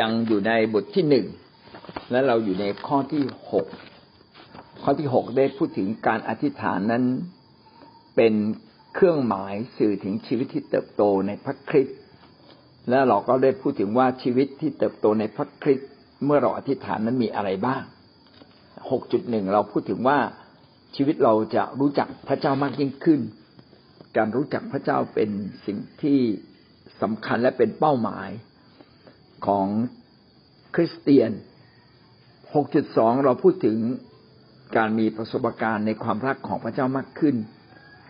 ยังอยู่ในบทที่หนึ่งและเราอยู่ในข้อที่หกข้อที่หกได้พูดถึงการอธิษฐานนั้นเป็นเครื่องหมายสื่อถึงชีวิตที่เติบโตในพระคริสต์และเราก็ได้พูดถึงว่าชีวิตที่เติบโตในพระคริสต์เมื่อเราอธิษฐานนั้นมีอะไรบ้างหกจุดหนึ่งเราพูดถึงว่าชีวิตเราจะรู้จักพระเจ้ามากยิ่งขึ้น การรู้จักพระเจ้าเป็นสิ่งที่สำคัญและเป็นเป้าหมาย ของคริสเตียน 6.2 เราพูดถึงการมีประสบการณ์ในความรักของพระเจ้ามากขึ้น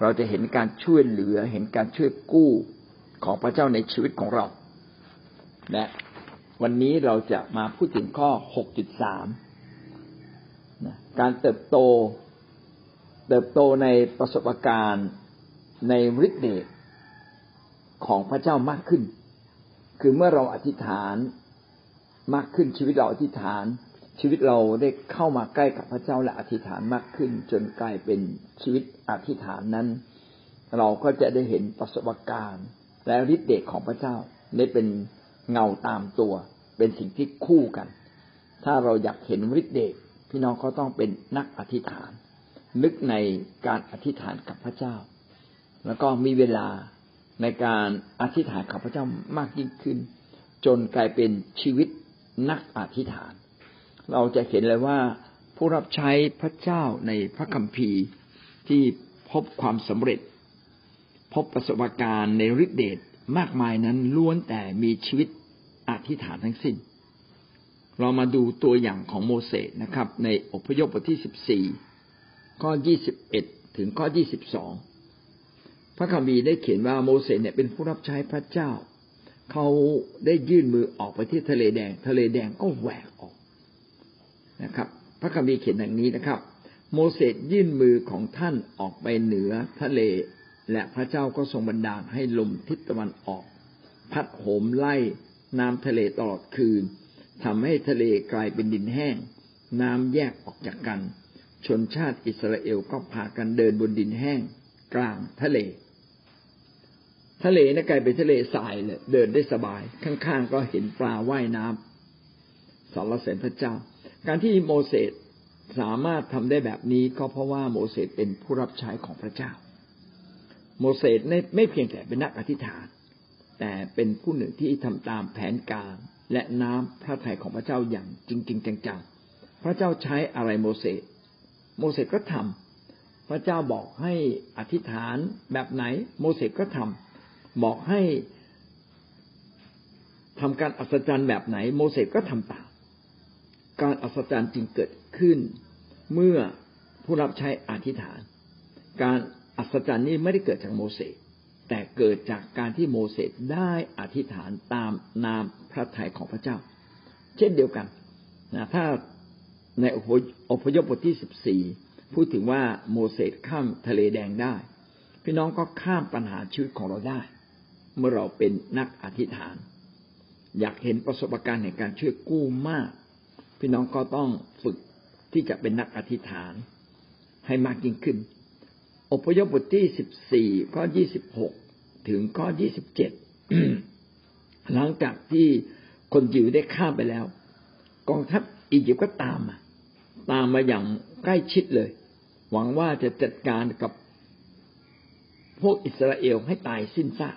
เราจะเห็นการช่วยเหลือ เห็นการช่วยกู้ของพระเจ้าในชีวิตของเรา และวันนี้เราจะมาพูดถึงข้อ 6.3 การเติบโต เติบโตในประสบการณ์ในฤทธิ์เดชของพระเจ้ามากขึ้น คือเมื่อเราอธิษฐานมากขึ้นชีวิตเราอธิษฐาน ชีวิตเราได้เข้ามาใกล้กับพระเจ้าและอธิษฐานมากขึ้น จนกลายเป็นชีวิตอธิษฐานนั้น เราก็จะได้เห็นประสบการณ์ และฤทธิ์เดชของพระเจ้าได้เป็นเงาตามตัว เป็นสิ่งที่คู่กัน ถ้าเราอยากเห็นฤทธิ์เดชพี่น้องก็ต้องเป็นนักอธิษฐาน นึกในการอธิษฐานกับพระเจ้า แล้วก็มีเวลา ในการอธิษฐานกับพระเจ้ามากยิ่งขึ้น จนกลายเป็นชีวิตนักอธิษฐาน เราจะเห็นเลยว่าผู้รับใช้พระเจ้าในพระคัมภีร์ที่พบความสำเร็จ พบประสบการณ์ในฤทธิเดชมากมายนั้นล้วนแต่มีชีวิตอธิษฐานทั้งสิ้น เรามาดูตัวอย่างของโมเสสนะครับ ในอพยพบทที่สิบสี่ข้อยี่สิบเอ็ดถึงข้อยี่สิบสอง พระคัมภีร์ได้เขียนว่าโมเสสเนี่ยเป็นผู้รับใช้พระเจ้า เขาได้ยื่นมือออกไปที่ทะเลแดง ทะเลแดงก็แหวกออกนะครับ พระคัมภีร์เขียนอย่างนี้นะครับ โมเสสยื่นมือของท่านออกไปเหนือทะเล และพระเจ้าก็ทรงบันดาลให้ลมทิศตะวันออก พัดโหมไล่น้ำทะเลตลอดคืนทำให้ทะเลกลายเป็นดินแห้ง น้ำแยกออกจากกัน ชนชาติอิสราเอลก็พากันเดินบนดินแห้ง กลางทะเล ทะเลนะกลายเป็นทะเลทรายเลยเดินได้สบาย ข้างๆก็เห็นปลาว่ายน้ำสรรเสริญพระเจ้า การที่โมเสสสามารถทำได้แบบนี้ก็เพราะว่าโมเสสเป็นผู้รับใช้ของพระเจ้า โมเสสไม่เพียงแต่เป็นนักอธิษฐาน แต่เป็นผู้หนึ่งที่ทำตามแผนการและน้ำพระทัยของพระเจ้าอย่างจริง ๆ จังๆ พระเจ้าใช้อะไรโมเสส โมเสสก็ทำพระเจ้าบอกให้อธิษฐานแบบไหน โมเสสก็ทำ บอกให้ทำการอัศจรรย์แบบไหน โมเสสก็ทำตาม การอัศจรรย์จึงเกิดขึ้น เมื่อผู้รับใช้อธิษฐาน การอัศจรรย์นี้ไม่ได้เกิดจากโมเสสแต่เกิดจากการที่โมเสสได้อธิษฐานตามนามพระทัยของพระเจ้า เช่นเดียวกันนะถ้าในอพยพบทที่สิบสี่พูดถึงว่าโมเสสข้ามทะเลแดงได้ พี่น้องก็ข้ามปัญหาชีวิตของเราได้ เมื่อเราเป็นนักอธิษฐาน อยากเห็นประสบการณ์ในการช่วยกู้มาก พี่น้องก็ต้องฝึกที่จะเป็นนักอธิษฐาน ให้มากยิ่งขึ้น อพยพบทที่สิบสี่ข้อยี่สิบหกถึงข้อยี่สิบเจ็ดหลังจากที่คนยิวได้ข้าไปแล้ว กองทัพอียิปต์ก็ตามมาตามมาอย่างใกล้ชิดเลย หวังว่าจะจัดการกับพวกอิสราเอลให้ตายสิ้นซาก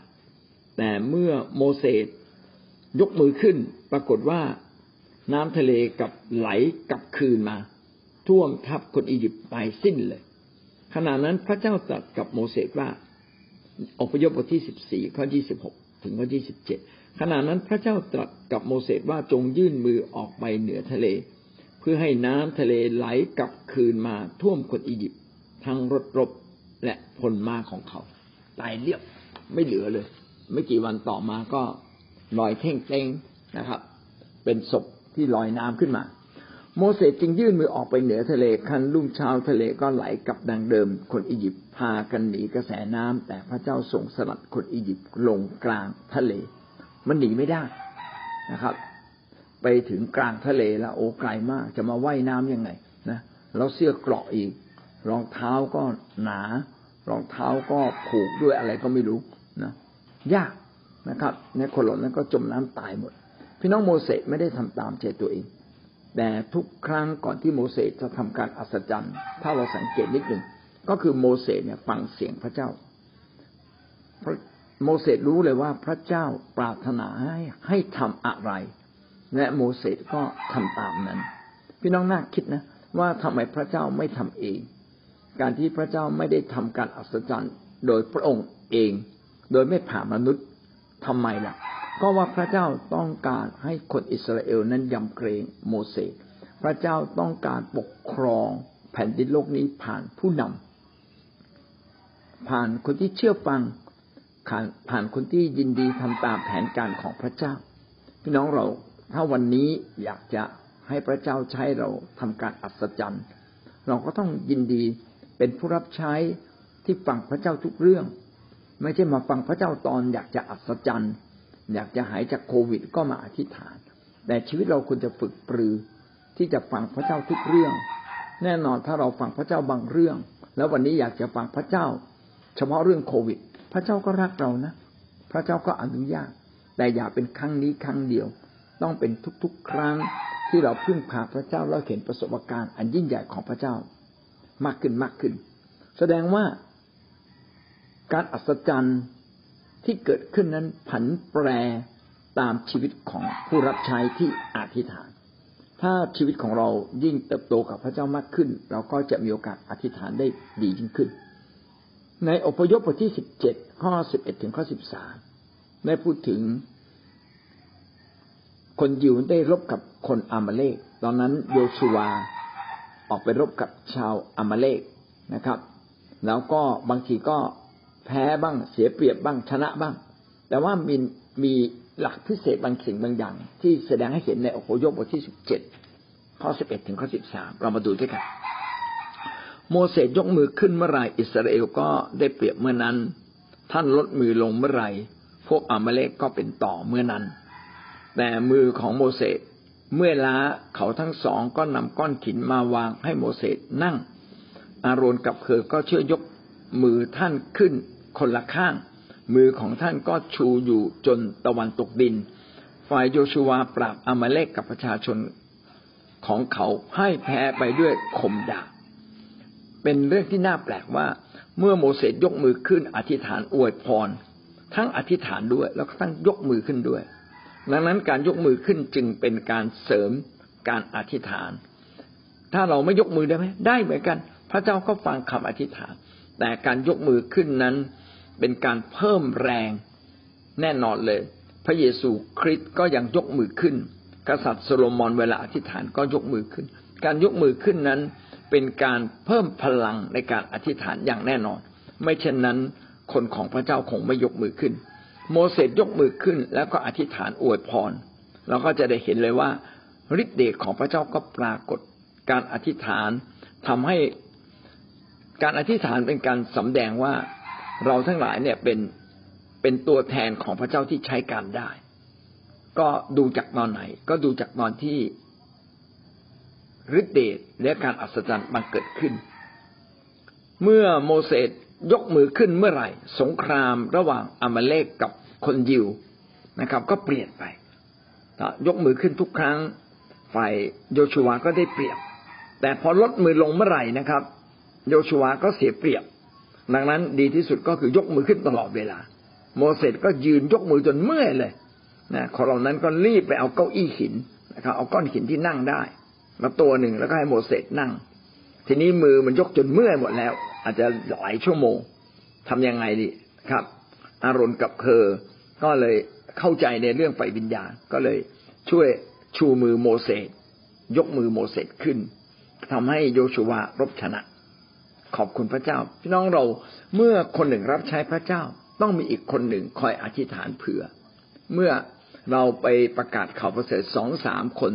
แต่เมื่อโมเสสยกมือขึ้น ปรากฏว่าน้ำทะเลกับไหลกลับคืนมา ท่วมทับคนอียิปต์ไปสิ้นเลย ขณะนั้นพระเจ้าตรัสกับโมเสสว่าอพยพบทที่สิบสี่ข้อยี่สิบหกถึงข้อยี่สิบเจ็ดขณะนั้นพระเจ้าตรัสกับโมเสสว่าจงยื่นมือออกไปเหนือทะเล เพื่อให้น้ำทะเลไหลกลับคืนมาท่วมคนอียิปต์ทั้งรถรบและพลมาของเขา ตายเรียบไม่เหลือเลย ไม่กี่วันต่อมาก็ลอยเท่งเต้งนะครับ เป็นศพที่ลอยน้ำขึ้นมา โมเสสจึงยื่นมือออกไปเหนือทะเลคันลุ่มช้าทะเลก็ไหลกลับดังเดิม คนอียิปต์พากันหนีกระแสน้ำแต่พระเจ้าส่งสลัดคนอียิปต์ลงกลางทะเล มันหนีไม่ได้นะครับ ไปถึงกลางทะเลแล้วโอ้ไกลมาก จะมาว่ายน้ํำยังไงนะแล้วเสื้อเกราะอีก รองเท้าก็หนา รองเท้าก็ผูกด้วยอะไรก็ไม่รู้นะ ยากนะครับในคนเหล่านั้นก็จมน้ำตายหมด พี่น้องโมเสสไม่ได้ทำตามใจตัวเอง แต่ทุกครั้งก่อนที่โมเสสจะทำการอัศจรรย์ ถ้าเราสังเกตนิดหนึ่งก็คือโมเสสเนี่ยฟังเสียงพระเจ้าโมเสสรู้เลยว่าพระเจ้าปรารถนาให้ให้ทำอะไร และโมเสสก็ทำตามนั้น พี่น้องน่าคิดนะว่าทำไมพระเจ้าไม่ทำเอง การที่พระเจ้าไม่ได้ทำการอัศจรรย์ โดยพระองค์เอง โดยไม่ผ่านมนุษย์ทำไมล่ะ ก็ว่าพระเจ้าต้องการให้คนอิสราเอลนั้นยำเกรงโมเสสพระเจ้าต้องการปกครองแผ่นดินโลกนี้ผ่านผู้นำผ่านคนที่เชื่อฟังผ่านคนที่ยินดีทำตามแผนการของพระเจ้า พี่น้องเราถ้าวันนี้อยากจะให้พระเจ้าใช้เราทำการอัศจรรย์ เราก็ต้องยินดีเป็นผู้รับใช้ที่ฟังพระเจ้าทุกเรื่อง ไม่ใช่มาฟังพระเจ้าตอนอยากจะอัศจรรย์ อยากจะหายจากโควิดก็มาอธิษฐาน แต่ชีวิตเราควรจะฝึกปรือที่จะฟังพระเจ้าทุกเรื่อง แน่นอนถ้าเราฟังพระเจ้าบางเรื่อง แล้ววันนี้อยากจะฟังพระเจ้า เฉพาะเรื่องโควิด พระเจ้าก็รักเรานะ พระเจ้าก็อนุญาต แต่อย่าเป็นครั้งนี้ครั้งเดียว ต้องเป็นทุกๆ ครั้งที่เราพึ่งพาพระเจ้าแล้วเห็นประสบการณ์อันยิ่งใหญ่ของพระเจ้ามากขึ้นมากขึ้น แสดงว่า การอัศจรรย์ที่เกิดขึ้นนั้นผันแปรตามชีวิตของผู้รับใช้ที่อธิษฐาน ถ้าชีวิตของเรายิ่งเติบโตกับพระเจ้ามากขึ้น เราก็จะมีโอกาสอธิษฐานได้ดียิ่งขึ้น ในอพยพบทที่สิบเจ็ดข้อสิบเอ็ดถึงข้อสิบสามได้พูดถึง คนยิวได้รบกับคนอามาเลก ตอนนั้นโยชูวาออกไปรบกับชาวอามาเลกนะครับ แล้วก็บางทีก็ แพ้บ้างเสียเปรียบบ้างชนะบ้าง แต่ว่ามีมีหลักพิเศษบางสิ่งบางอย่าง ที่แสดงให้เห็นในอพยพบทที่สิบเจ็ดข้อสิบเอ็ดถึงข้อสิบสามเรามาดูด้วยกัน โมเสสยกมือขึ้นเมื่อไรอิสราเอลก็ได้เปรียบเมื่อนั้น ท่านลดมือลงเมื่อไรพวกอามาเลกก็เป็นต่อเมื่อนั้น แต่มือของโมเสสเมื่อล้าเขาทั้งสองก็นำก้อนหินมาวางให้โมเสสนั่ง อาโรนกับเคอก็เชื่อยกมือท่านขึ้น คนละข้าง มือของท่านก็ชูอยู่จนตะวันตกดิน ฝ่ายโยชูวาปราบอามาเลกกับประชาชนของเขาให้แพ้ไปด้วยคมดาบเป็นเรื่องที่น่าแปลกว่าเมื่อโมเสสยกมือขึ้นอธิษฐานอวยพร ทั้งอธิษฐานด้วยแล้วก็ทั้งยกมือขึ้นด้วย ดังนั้นการยกมือขึ้นจึงเป็นการเสริมการอธิษฐาน ถ้าเราไม่ยกมือได้ไหมได้เหมือนกัน พระเจ้าก็ฟังคำอธิษฐาน แต่การยกมือขึ้นนั้น เป็นการเพิ่มแรงแน่นอนเลย พระเยซูคริสต์ก็ยังยกมือขึ้น กษัตริย์โซโลมอนเวลาอธิษฐานก็ยกมือขึ้น การยกมือขึ้นนั้น เป็นการเพิ่มพลังในการอธิษฐานอย่างแน่นอน ไม่เช่นนั้นคนของพระเจ้าคงไม่ยกมือขึ้น โมเสสยกมือขึ้น แล้วก็อธิษฐานอวยพรเราก็จะได้เห็นเลยว่าฤทธิ์เดชของพระเจ้าก็ปรากฏการอธิษฐานทำให้การอธิษฐานเป็นการสำแดงว่า เราทั้งหลายเนี่ยเป็นเป็นตัวแทนของพระเจ้าที่ใช้การได้ ก็ดูจากตอนไหน ก็ดูจากตอนที่ฤทธิเดชและการอัศจรรย์มันเกิดขึ้น เมื่อโมเสสยกมือขึ้นเมื่อไหร่ สงครามระหว่างอามาเลกกับคนยิวนะครับ ก็เปลี่ยนไป ยกมือขึ้นทุกครั้ง ฝ่ายโยชูวาก็ได้เปรียบ แต่พอลดมือลงเมื่อไหร่นะครับ โยชูวาก็เสียเปรียบ ดังนั้นดีที่สุดก็คือยกมือขึ้นตลอดเวลา โมเสสก็ยืนยกมือจนเมื่อยเลยนะคนเหล่านั้นก็รีบไปเอาเก้าอี้หินนะครับเอาก้อนหินที่นั่งได้มาตัวหนึ่งแล้วก็ให้โมเสสนั่ง ทีนี้มือมันยกจนเมื่อยหมดแล้ว อาจจะหลายชั่วโมง ทํำยังไงดีครับ อารอนกับเคอก็เลยเข้าใจในเรื่องไฟวิญญาณก็เลยช่วยชูมือโมเสสยกมือโมเสสขึ้นทำให้โยชูวารบชนะ ขอบคุณพระเจ้า พี่น้องเราเมื่อคนหนึ่งรับใช้พระเจ้า ต้องมีอีกคนหนึ่งคอยอธิษฐานเผื่อ เมื่อเราไปประกาศข่าวประเสริฐสองสามคน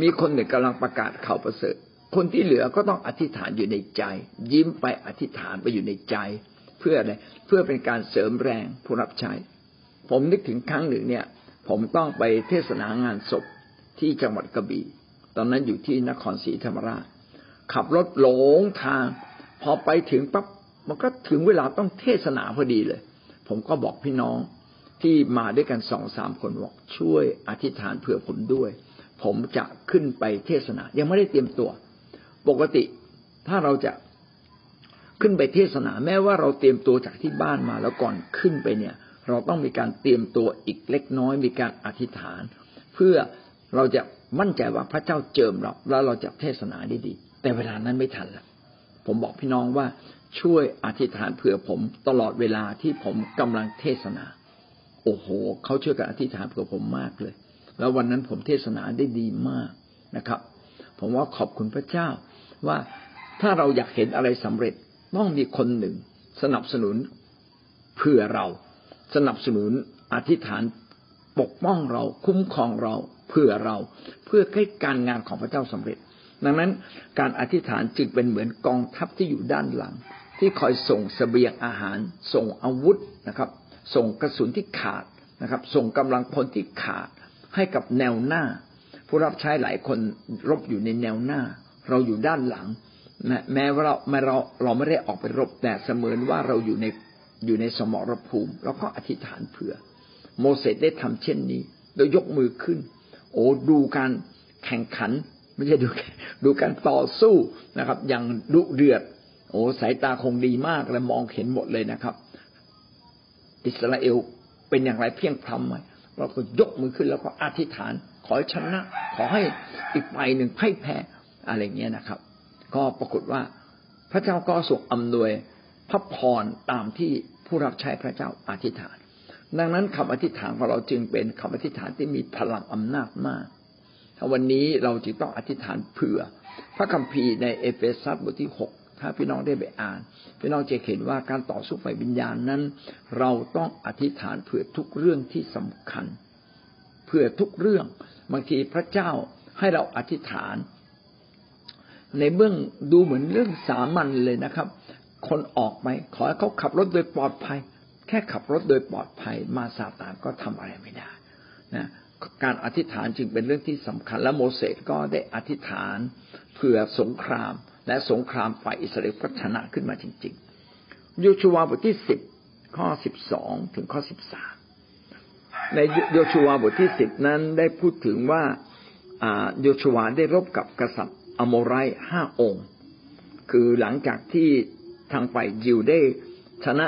มีคนหนึ่งกำลังประกาศข่าวประเสริฐ คนที่เหลือก็ต้องอธิษฐานอยู่ในใจ ยิ้มไปอธิษฐานไปอยู่ในใจ เพื่ออะไรเพื่อเป็นการเสริมแรงผู้รับใช้ ผมนึกถึงครั้งหนึ่งเนี่ย ผมต้องไปเทศนางานศพที่จังหวัดกระบี่ตอนนั้นอยู่ที่นครศรีธรรมราชขับรถหลงทาง พอไปถึงปั๊บมันก็ถึงเวลาต้องเทศนาพอดีเลย ผมก็บอกพี่น้องที่มาด้วยกันสองสามคนบอกช่วยอธิษฐานเผื่อผมด้วย ผมจะขึ้นไปเทศนา ยังไม่ได้เตรียมตัว ปกติถ้าเราจะขึ้นไปเทศนา แม้ว่าเราเตรียมตัวจากที่บ้านมาแล้วก่อนขึ้นไปเนี่ย เราต้องมีการเตรียมตัวอีกเล็กน้อย มีการอธิษฐาน เพื่อเราจะมั่นใจว่าพระเจ้าเจิมเราแล้วเราจะเทศนาได้ดี แต่เวลานั้นไม่ทันละ ผมบอกพี่น้องว่าช่วยอธิษฐานเผื่อผมตลอดเวลาที่ผมกำลังเทศนา โอ้โหเขาช่วยกันอธิษฐานเผื่อผมมากเลย แล้ววันนั้นผมเทศนาได้ดีมากนะครับ ผมว่าขอบคุณพระเจ้า ว่าถ้าเราอยากเห็นอะไรสำเร็จต้องมีคนหนึ่ง สนับสนุนเพื่อเราสนับสนุนอธิษฐานปกป้องเราคุ้มครองเราเพื่อเราเพื่อให้การงานของพระเจ้าสำเร็จ ดังนั้นการอธิษฐานจึงเป็นเหมือนกองทัพที่อยู่ด้านหลัง ที่คอยส่งสเสบียงอาหาร ส่งอาวุธนะครับ ส่งกระสุนที่ขาดนะครับ ส่งกำลังพลที่ขาดให้กับแนวหน้า ผู้รับใช้หลายคนรบอยู่ในแนวหน้า เราอยู่ด้านหลังนะแม้ว่าเราไม่เราเราไม่ได้ออกไปรบแต่เสมือนว่าเราอยู่ในอยู่ในสมรภูมิเราก็อธิษฐานเผื่อ โมเสสได้ทำเช่นนี้ โดยยกมือขึ้น โอ้ดูการแข่งขัน ไม่ใช่ดูดูการต่อสู้นะครับ อย่างดุเดือด โอ้สายตาคงดีมากและมองเห็นหมดเลยนะครับ อิสราเอลเป็นอย่างไรเพียงพรำไหมเราก็ยกมือขึ้นแล้วก็อธิษฐาน ขอชนะ ขอให้อีกฝ่ายหนึ่งพ่แพ้อะไรเงี้ยนะครับ ก็ปรากฏว่าพระเจ้าก็ทรงอำนวยพระพรตามที่ผู้รับใช้พระเจ้าอธิษฐาน ดังนั้นคำอธิษฐานของเราจึงเป็นคำอธิษฐานที่มีพลังอำนาจมาก วันนี้เราจึงต้องอธิษฐานเผื่อ พระคัมภีร์ในเอเฟซัสบทที่หกถ้าพี่น้องได้ไปอ่าน พี่น้องจะเห็นว่าการต่อสู้ฝ่ายวิญญาณนั้น เราต้องอธิษฐานเผื่อทุกเรื่องที่สำคัญ เผื่อทุกเรื่องบางทีพระเจ้าให้เราอธิษฐาน ในเบื้องดูเหมือนเรื่องสามัญเลยนะครับ คนออกไปขอให้เขาขับรถโดยปลอดภัย แค่ขับรถโดยปลอดภัยมาซาตานก็ทำอะไรไม่ได้นะ การอธิษฐานจึงเป็นเรื่องที่สำคัญ และโมเสสก็ได้อธิษฐานเผื่อสงคราม และสงครามฝ่ายอิสราเอลก็ชนะขึ้นมาจริงๆโยชูวาบทที่สิบข้อสิบสองถึงข้อสิบสามในโยชูวาบทที่สิบนั้นได้พูดถึงว่าโยชูวาได้รบกับกษัตริย์อโมไรห้าองค์ คือหลังจากที่ทางฝ่ายยิวได้ชนะ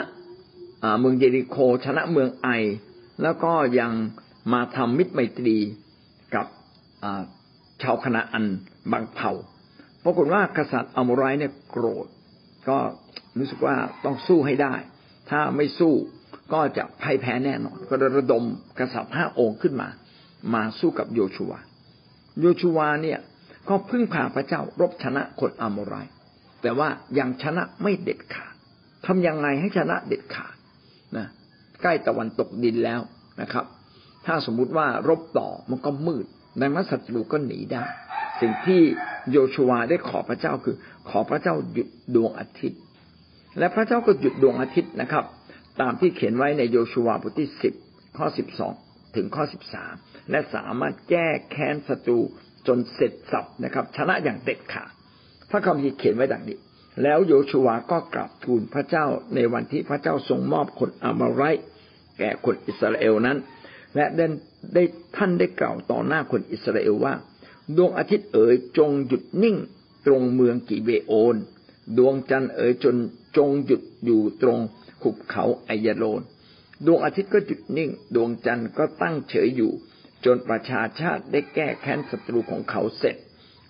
เมืองเยริโคชนะเมืองไอ แล้วก็ยัง มาทำมิตรไมตรีกับชาวคณะอันบางเผ่าปรากฏว่ากษัตริย์อโมไรเนี่ยโกรธ ก็รู้สึกว่าต้องสู้ให้ได้ ถ้าไม่สู้ก็จะพ่ายแพ้แน่นอน ก็ระดมกษัตริย์ห้าองค์ขึ้นมา มาสู้กับโยชัว โยชัวเนี่ยก็พึ่งพาพระเจ้ารบชนะคนอามรายแต่ว่ายังชนะไม่เด็ดขาดทำยังไงให้ชนะเด็ดขาดนะใกล้ตะวันตกดินแล้วนะครับ ถ้าสมมุติว่ารบต่อมันก็มืด ดังนั้นศัตรูก็หนีได้ สิ่งที่โยชัวได้ขอพระเจ้าคือ ขอพระเจ้าหยุดดวงอาทิตย์ และพระเจ้าก็หยุดดวงอาทิตย์นะครับ ตามที่เขียนไว้ในโยชัวบทที่สิบข้อสิบสองถึงข้อสิบสามและสามารถแก้แค้นศัตรูจนเสร็จสับนะครับ ชนะอย่างเด็ดขาดพระคัมภีร์เขียนไว้ดังนี้ แล้วโยชูวาก็กราบทูลพระเจ้าในวันที่พระเจ้าทรงมอบคนอามาไรแก่คนอิสราเอลนั้น และได้ได้ท่านได้กล่าวต่อหน้าคนอิสราเอลว่า ดวงอาทิตย์เอ๋ยจงหยุดนิ่งตรงเมืองกิเบโอน ดวงจันทร์เอ๋ยจนจงหยุดอยู่ตรงขุบเขาไอยาโลน ดวงอาทิตย์ก็หยุดนิ่ง ดวงจันทร์ก็ตั้งเฉยอยู่ จนประชาชาติได้แก้แค้นศัตรูของเขาเสร็จ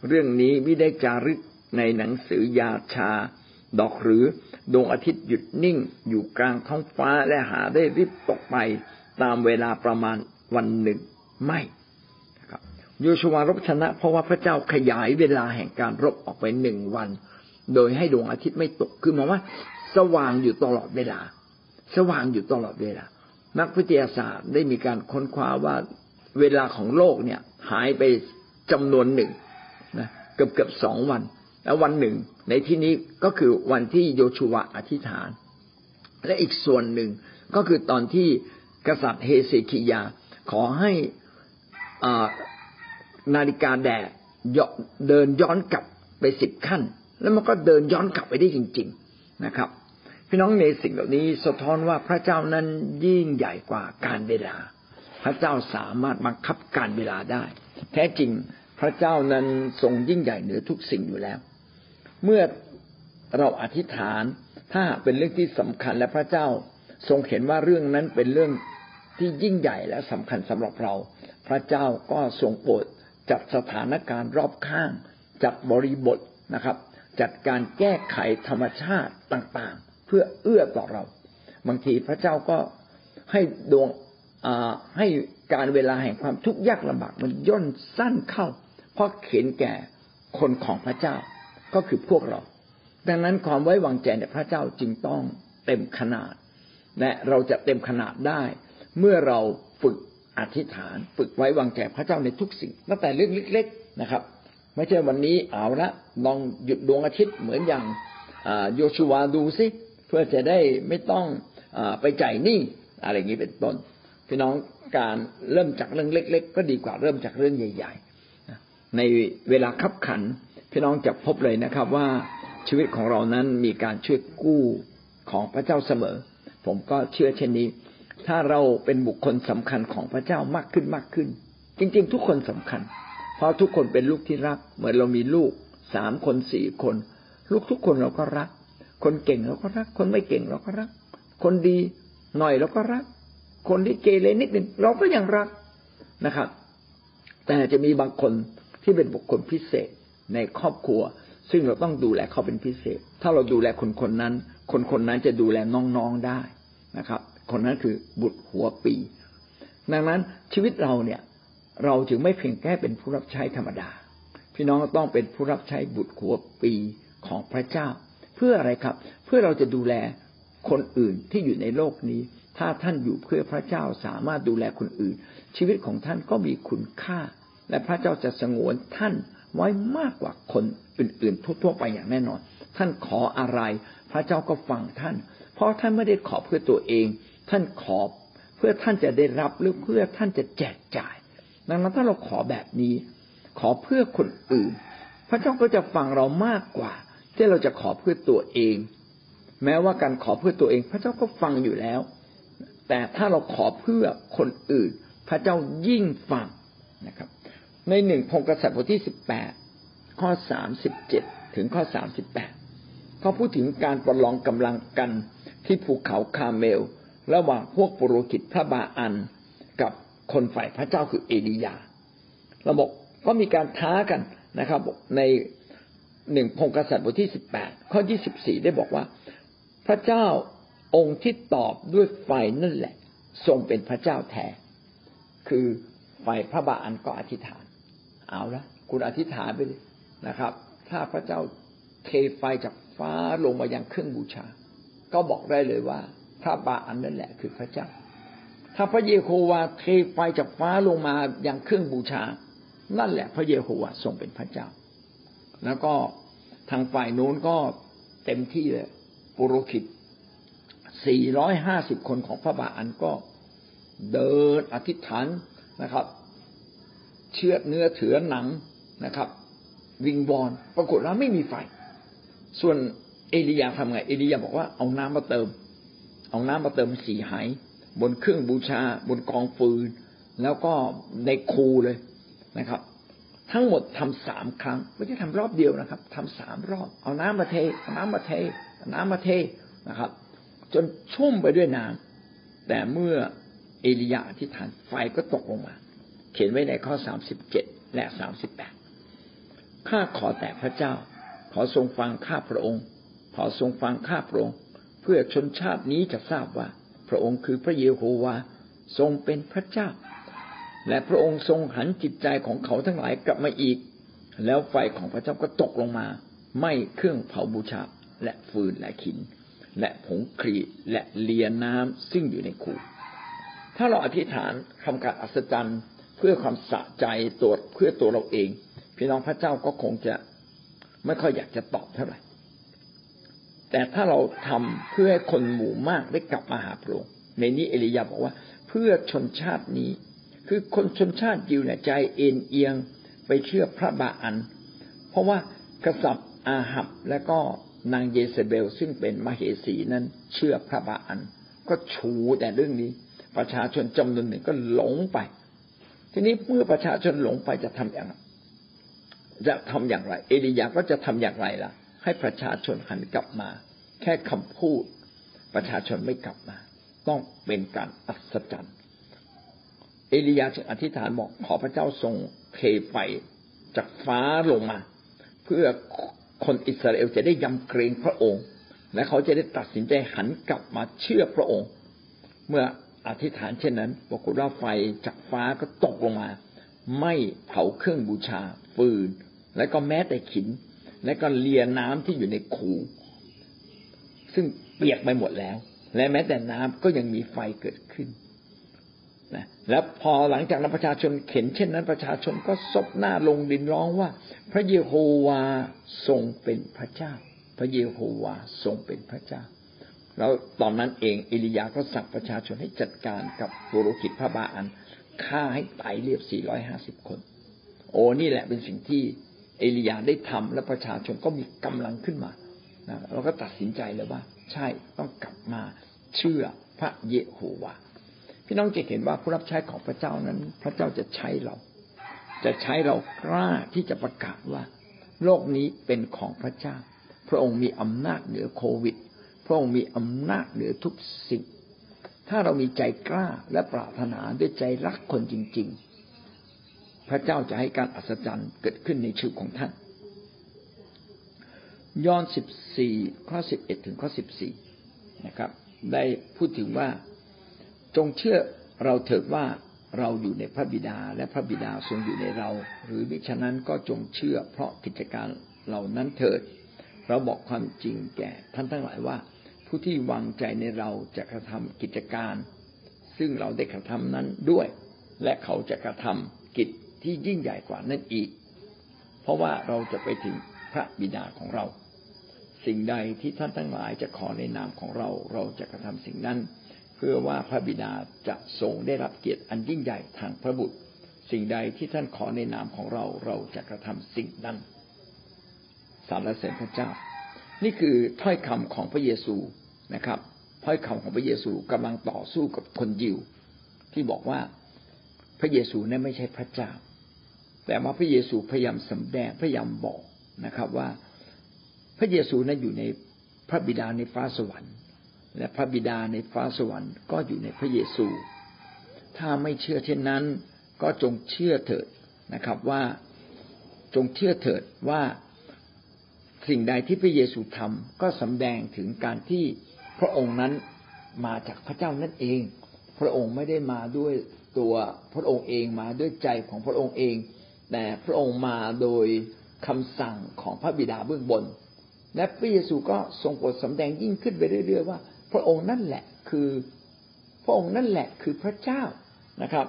เรื่องนี้ไม่ได้จารึกในหนังสือยาชา ดอกหรือดวงอาทิตย์หยุดนิ่งอยู่กลางท้องฟ้าและหาได้ริบตกไป ตามเวลาประมาณวันหนึ่งไม่ครับโยชัวรบชนะ เพราะว่าพระเจ้าขยายเวลาแห่งการรบออกไปหนึ่งวัน โดยให้ดวงอาทิตย์ไม่ตกคือหมายว่า สว่างอยู่ตลอดเวลา สว่างอยู่ตลอดเวลา นักวิทยาศาสตร์ได้มีการค้นคว้าว่าเวลาของโลกเนี่ย หายไปจำนวนหนึ่งนะเกือบเกือบสองวัน แล้ววันหนึ่ง ในที่นี้ก็คือวันที่โยชูวาอธิษฐาน และอีกส่วนหนึ่งก็คือตอนที่ กษัตริย์เฮเซคิยา ขอให้นาฬิกาแดดเดินย้อนกลับไปสิบขั้น แล้วมันก็เดินย้อนกลับไปได้จริง ๆนะครับ พี่น้องในสิ่งเหล่านี้สะท้อนว่าพระเจ้านั้นยิ่งใหญ่กว่าการเวลา พระเจ้าสามารถบังคับการเวลาได้ แท้จริงพระเจ้านั้นทรงยิ่งใหญ่เหนือทุกสิ่งอยู่แล้ว เมื่อเราอธิษฐานถ้าเป็นเรื่องที่สำคัญและพระเจ้าทรงเห็นว่าเรื่องนั้นเป็นเรื่อง ที่ยิ่งใหญ่และสำคัญสำหรับเรา พระเจ้าก็ทรงโปรดจัดสถานการณ์รอบข้าง จัดบริบทนะครับ จัดการแก้ไขธรรมชาติต่างๆ เพื่อเอื้อต่อเรา บางทีพระเจ้าก็ให้ดวงให้การเวลาแห่งความทุกข์ยากลำบากมันย่นสั้นเข้า เพราะเข็นแก่คนของพระเจ้าก็คือพวกเรา ดังนั้นความไว้วางใจในพระเจ้าจึงต้องเต็มขนาด และเราจะเต็มขนาดได้ เมื่อเราฝึกอธิษฐาน ฝึกไว้วางใจพระเจ้าในทุกสิ่ง ตั้งแต่เรื่องเล็ก ๆนะครับ ไม่ใช่วันนี้เอาละลองหยุดดวงอาทิตย์เหมือนอย่างโยชูวาดูซิเพื่อจะได้ไม่ต้องอไปจ่ายหนี้อะไรอย่างนี้เป็นต้นพี่น้องการเริ่มจากเรื่องเล็ก ๆ ก็ดีกว่าเริ่มจากเรื่องใหญ่ ๆ ในเวลาขับขัน พี่น้องจะพบเลยนะครับว่าชีวิตของเรานั้นมีการช่วยกู้ของพระเจ้าเสมอ ผมก็เชื่อเช่นนี้ ถ้าเราเป็นบุคคลสำคัญของพระเจ้ามากขึ้นมากขึ้น จริง ๆ ทุกคนสำคัญ เพราะทุกคนเป็นลูกที่รัก เหมือนเรามีลูกสามคนสี่คน ลูกทุกคนเราก็รัก คนเก่งเราก็รัก คนไม่เก่งเราก็รัก คนดีหน่อยเราก็รัก คนที่เกเรนิดหนึ่งเราก็ยังรักนะครับ แต่จะมีบางคนที่เป็นบุคคลพิเศษในครอบครัว ซึ่งเราต้องดูแลเขาเป็นพิเศษ ถ้าเราดูแลคนคนนั้น คนคนนั้นจะดูแลน้องๆได้นะครับ คนนั้นคือบุตรหัวปี ดังนั้นชีวิตเราเนี่ย เราจึงไม่เพียงแค่เป็นผู้รับใช้ธรรมดา พี่น้องต้องเป็นผู้รับใช้บุตรขัวปีของพระเจ้า เพื่ออะไรครับ เพื่อเราจะดูแลคนอื่นที่อยู่ในโลกนี้ ถ้าท่านอยู่เพื่อพระเจ้าสามารถดูแลคนอื่น ชีวิตของท่านก็มีคุณค่า และพระเจ้าจะสงวนท่านไว้มากกว่าคนอื่นๆทั่วๆไปอย่างแน่นอน ท่านขออะไร พระเจ้าก็ฟังท่าน เพราะท่านไม่ได้ขอเพื่อตัวเอง ท่านขอเพื่อท่านจะได้รับหรือเพื่อท่านจะแจกจ่าย ดังนั้นถ้าเราขอแบบนี้ ขอเพื่อคนอื่น พระเจ้าก็จะฟังเรามากกว่า ที่เราจะขอเพื่อตัวเอง แม้ว่าการขอเพื่อตัวเอง พระเจ้าก็ฟังอยู่แล้ว แต่ถ้าเราขอเพื่อคนอื่น พระเจ้ายิ่งฟังนะครับ ในหนึ่งพงกษัตริย์บทที่สิบแปดข้อสามสิบเจ็ดถึงข้อสามสิบแปดเขาพูดถึงการประลองกำลังกันที่ภูเขาคาเมล ระหว่างพวกปุโรหิตพระบาอันกับคนฝ่ายพระเจ้าคือเอลียาเราบอกก็มีการท้ากันนะครับ ในหนึ่งพงกษัตริย์บทที่สิบแปดข้อยี่สิบสี่ได้บอกว่า พระเจ้าองค์ที่ตอบด้วยไฟนั่นแหละ ทรงเป็นพระเจ้าแท้คือไฟพระบาอันก็อธิษฐาน เอาละคุณอธิษฐานไปเลยนะครับ ถ้าพระเจ้าเทไฟจากฟ้าลงมายังเครื่องบูชา ก็บอกได้เลยว่า ระบาอันนั่นแหละคือพระเจ้า ถ้าพระเยโฮวาเทไฟจากฟ้าลงมาอย่างเครื่องบูชา นั่นแหละพระเยโฮวาทรงเป็นพระเจ้า แล้วก็ทางฝ่ายโน้นก็เต็มที่เลยปุโรหิต 450 คนของพระบาอันก็เดินอธิษฐานนะครับ เชือดเนื้อเถือหนังนะครับ วิงบอลปรากฏว่าไม่มีไฟ ส่วนเอลียาทำไง เอลียาบอกว่าเอาน้ำมาเติม เอาน้ำมาเติมสีหายบนเครื่องบูชา บนกองฟืน แล้วก็ในครูเลยนะครับ ทั้งหมดทำสามครั้ง ไม่ใช่ทำรอบเดียวนะครับทำสามรอบ เอาน้ำมาเทเอาน้ำมาเทเอาน้ำมาเทนะครับ จนชุ่มไปด้วยน้ำแต่เมื่อเอลียาอธิษฐานไฟก็ตกลงมา เขียนไว้ในข้อสามสิบเจ็ดและสามสิบแปดข้าขอแต่พระเจ้า ขอทรงฟังข้าพระองค์ ขอทรงฟังข้าพระองค์ พื่อชนชาตินี้จะทราบว่า พระองค์คือพระเยโฮวาทรงเป็นพระเจ้า และพระองค์ทรงหันจิตใจของเขาทั้งหลายกลับมาอีก แล้วไฟของพระเจ้าก็ตกลงมาไหม้เครื่องเผาบูชาและฟืนและขิน และผงครีและเลียน้ำซึ่งอยู่ในคูถ้าเราอธิษฐานคำการอัศจรรย์เพื่อความสะใจตัวเพื่อตัวเราเอง พี่น้องพระเจ้าก็คงจะไม่ค่อยอยากจะตอบเท่าไหร่ แต่ถ้าเราทำเพื่อให้คนหมู่มากได้กลับมาหาพระองค์ในนี้เอลียาบอกว่า เพื่อชนชาตินี้ คือคนชนชาติยิวเนี่ยใจเอ็นเอียงไปเชื่อพระบาอัน เพราะว่ากษัตริย์อาหับและก็นางเยเซเบลซึ่งเป็นมเหสีนั้นเชื่อพระบาอัน ก็ชูแต่เรื่องนี้ ประชาชนจำนวนหนึ่งก็หลงไป ทีนี้เมื่อประชาชนหลงไปจะทำอย่างจะทำอย่างไร เอลียาก็จะทำอย่างไรล่ะ ให้ประชาชนหันกลับมา แค่คำพูด ประชาชนไม่กลับมา ต้องเป็นการอัศจรรย์เอลียาจึงอธิษฐานบอกขอพระเจ้าทรงเทไฟจากฟ้าลงมา เพื่อคนอิสราเอลจะได้ยำเกรงพระองค์ และเขาจะได้ตัดสินใจหันกลับมาเชื่อพระองค์ เมื่ออธิษฐานเช่นนั้นปรากฏว่าไฟจากฟ้าก็ตกลงมา ไม่เผาเครื่องบูชา ฟืน และก็แม้แต่ขิน และก็เลียน้ำที่อยู่ในคูซึ่งเปียกไปหมดแล้ว และแม้แต่น้ำก็ยังมีไฟเกิดขึ้นนะแล้วพอหลังจากนั้นประชาชนเข็นเช่นนั้น ประชาชนก็ซบหน้าลงดินร้องว่า พระเยโฮวาทรงเป็นพระเจ้า พระเยโฮวาทรงเป็นพระเจ้า แล้วตอนนั้นเองเอลียาก็สั่งประชาชนให้จัดการกับบุรุษิตพระบาอันฆ่าให้ตายเรียบ 450 คน โอ้นี่แหละเป็นสิ่งที่ เอลียาได้ทำและประชาชนก็มีกำลังขึ้นมานะเราก็ตัดสินใจเลยว่า ใช่ต้องกลับมาเชื่อพระเยโฮวาพี่น้องจะเห็นว่าผู้รับใช้ของพระเจ้านั้น พระเจ้าจะใช้เรา จะใช้เรากล้าที่จะประกาศว่า โลกนี้เป็นของพระเจ้า พระองค์มีอำนาจเหนือโควิด พระองค์มีอำนาจเหนือทุกสิ่ง ถ้าเรามีใจกล้าและปรารถนาด้วยใจรักคนจริง ๆ พระเจ้าจะให้การอัศจรรย์เกิดขึ้นในชีวิตของท่าน ย้อนสิบสี่ข้อสิบเอ็ดถึงข้อสิบสี่นะครับ ได้พูดถึงว่าจงเชื่อเราเถิดว่าเราอยู่ในพระบิดาและพระบิดาทรงอยู่ในเรา หรือมิฉะนั้นก็จงเชื่อเพราะกิจการเหล่านั้นเถิด เราบอกความจริงแก่ท่านทั้งหลายว่า ผู้ที่วางใจในเราจะกระทำกิจการ ซึ่งเราได้กระทำนั้นด้วย และเขาจะกระทำกิจ ที่ยิ่งใหญ่กว่านั้นอีก เพราะว่าเราจะไปถึงพระบิดาของเรา สิ่งใดที่ท่านทั้งหลายจะขอในนามของเรา เราจะกระทำสิ่งนั้น เพื่อว่าพระบิดาจะทรงได้รับเกียรติอันยิ่งใหญ่ทางพระบุตร สิ่งใดที่ท่านขอในนามของเรา เราจะกระทำสิ่งนั้นสารเสด็จพระเจ้า นี่คือถ้อยคำของพระเยซูนะครับถ้อยคำของพระเยซูกำลังต่อสู้กับคนยิว ที่บอกว่า พระเยซูนั้นไม่ใช่พระเจ้า แต่ว่าพระเยซูพยายามสำแดงพยายามบอกนะครับว่าพระเยซูนั้นอยู่ในพระบิดาในฟ้าสวรรค์ และพระบิดาในฟ้าสวรรค์ก็อยู่ในพระเยซู ถ้าไม่เชื่อเช่นนั้น ก็จงเชื่อเถิดนะครับว่าจงเชื่อเถิดว่าสิ่งใดที่พระเยซูทำก็สำแดงถึงการที่พระองค์นั้นมาจากพระเจ้านั่นเอง พระองค์ไม่ได้มาด้วย ตัวพระองค์เองมาด้วยใจของพระองค์เอง แต่พระองค์มาโดยคำสั่งของพระบิดาเบื้องบน และพระเยซูก็ทรงโปรดสำแดงยิ่งขึ้นไปเรื่อยๆว่า พระองค์นั่นแหละคือ พระองค์นั่นแหละคือพระเจ้านะครับ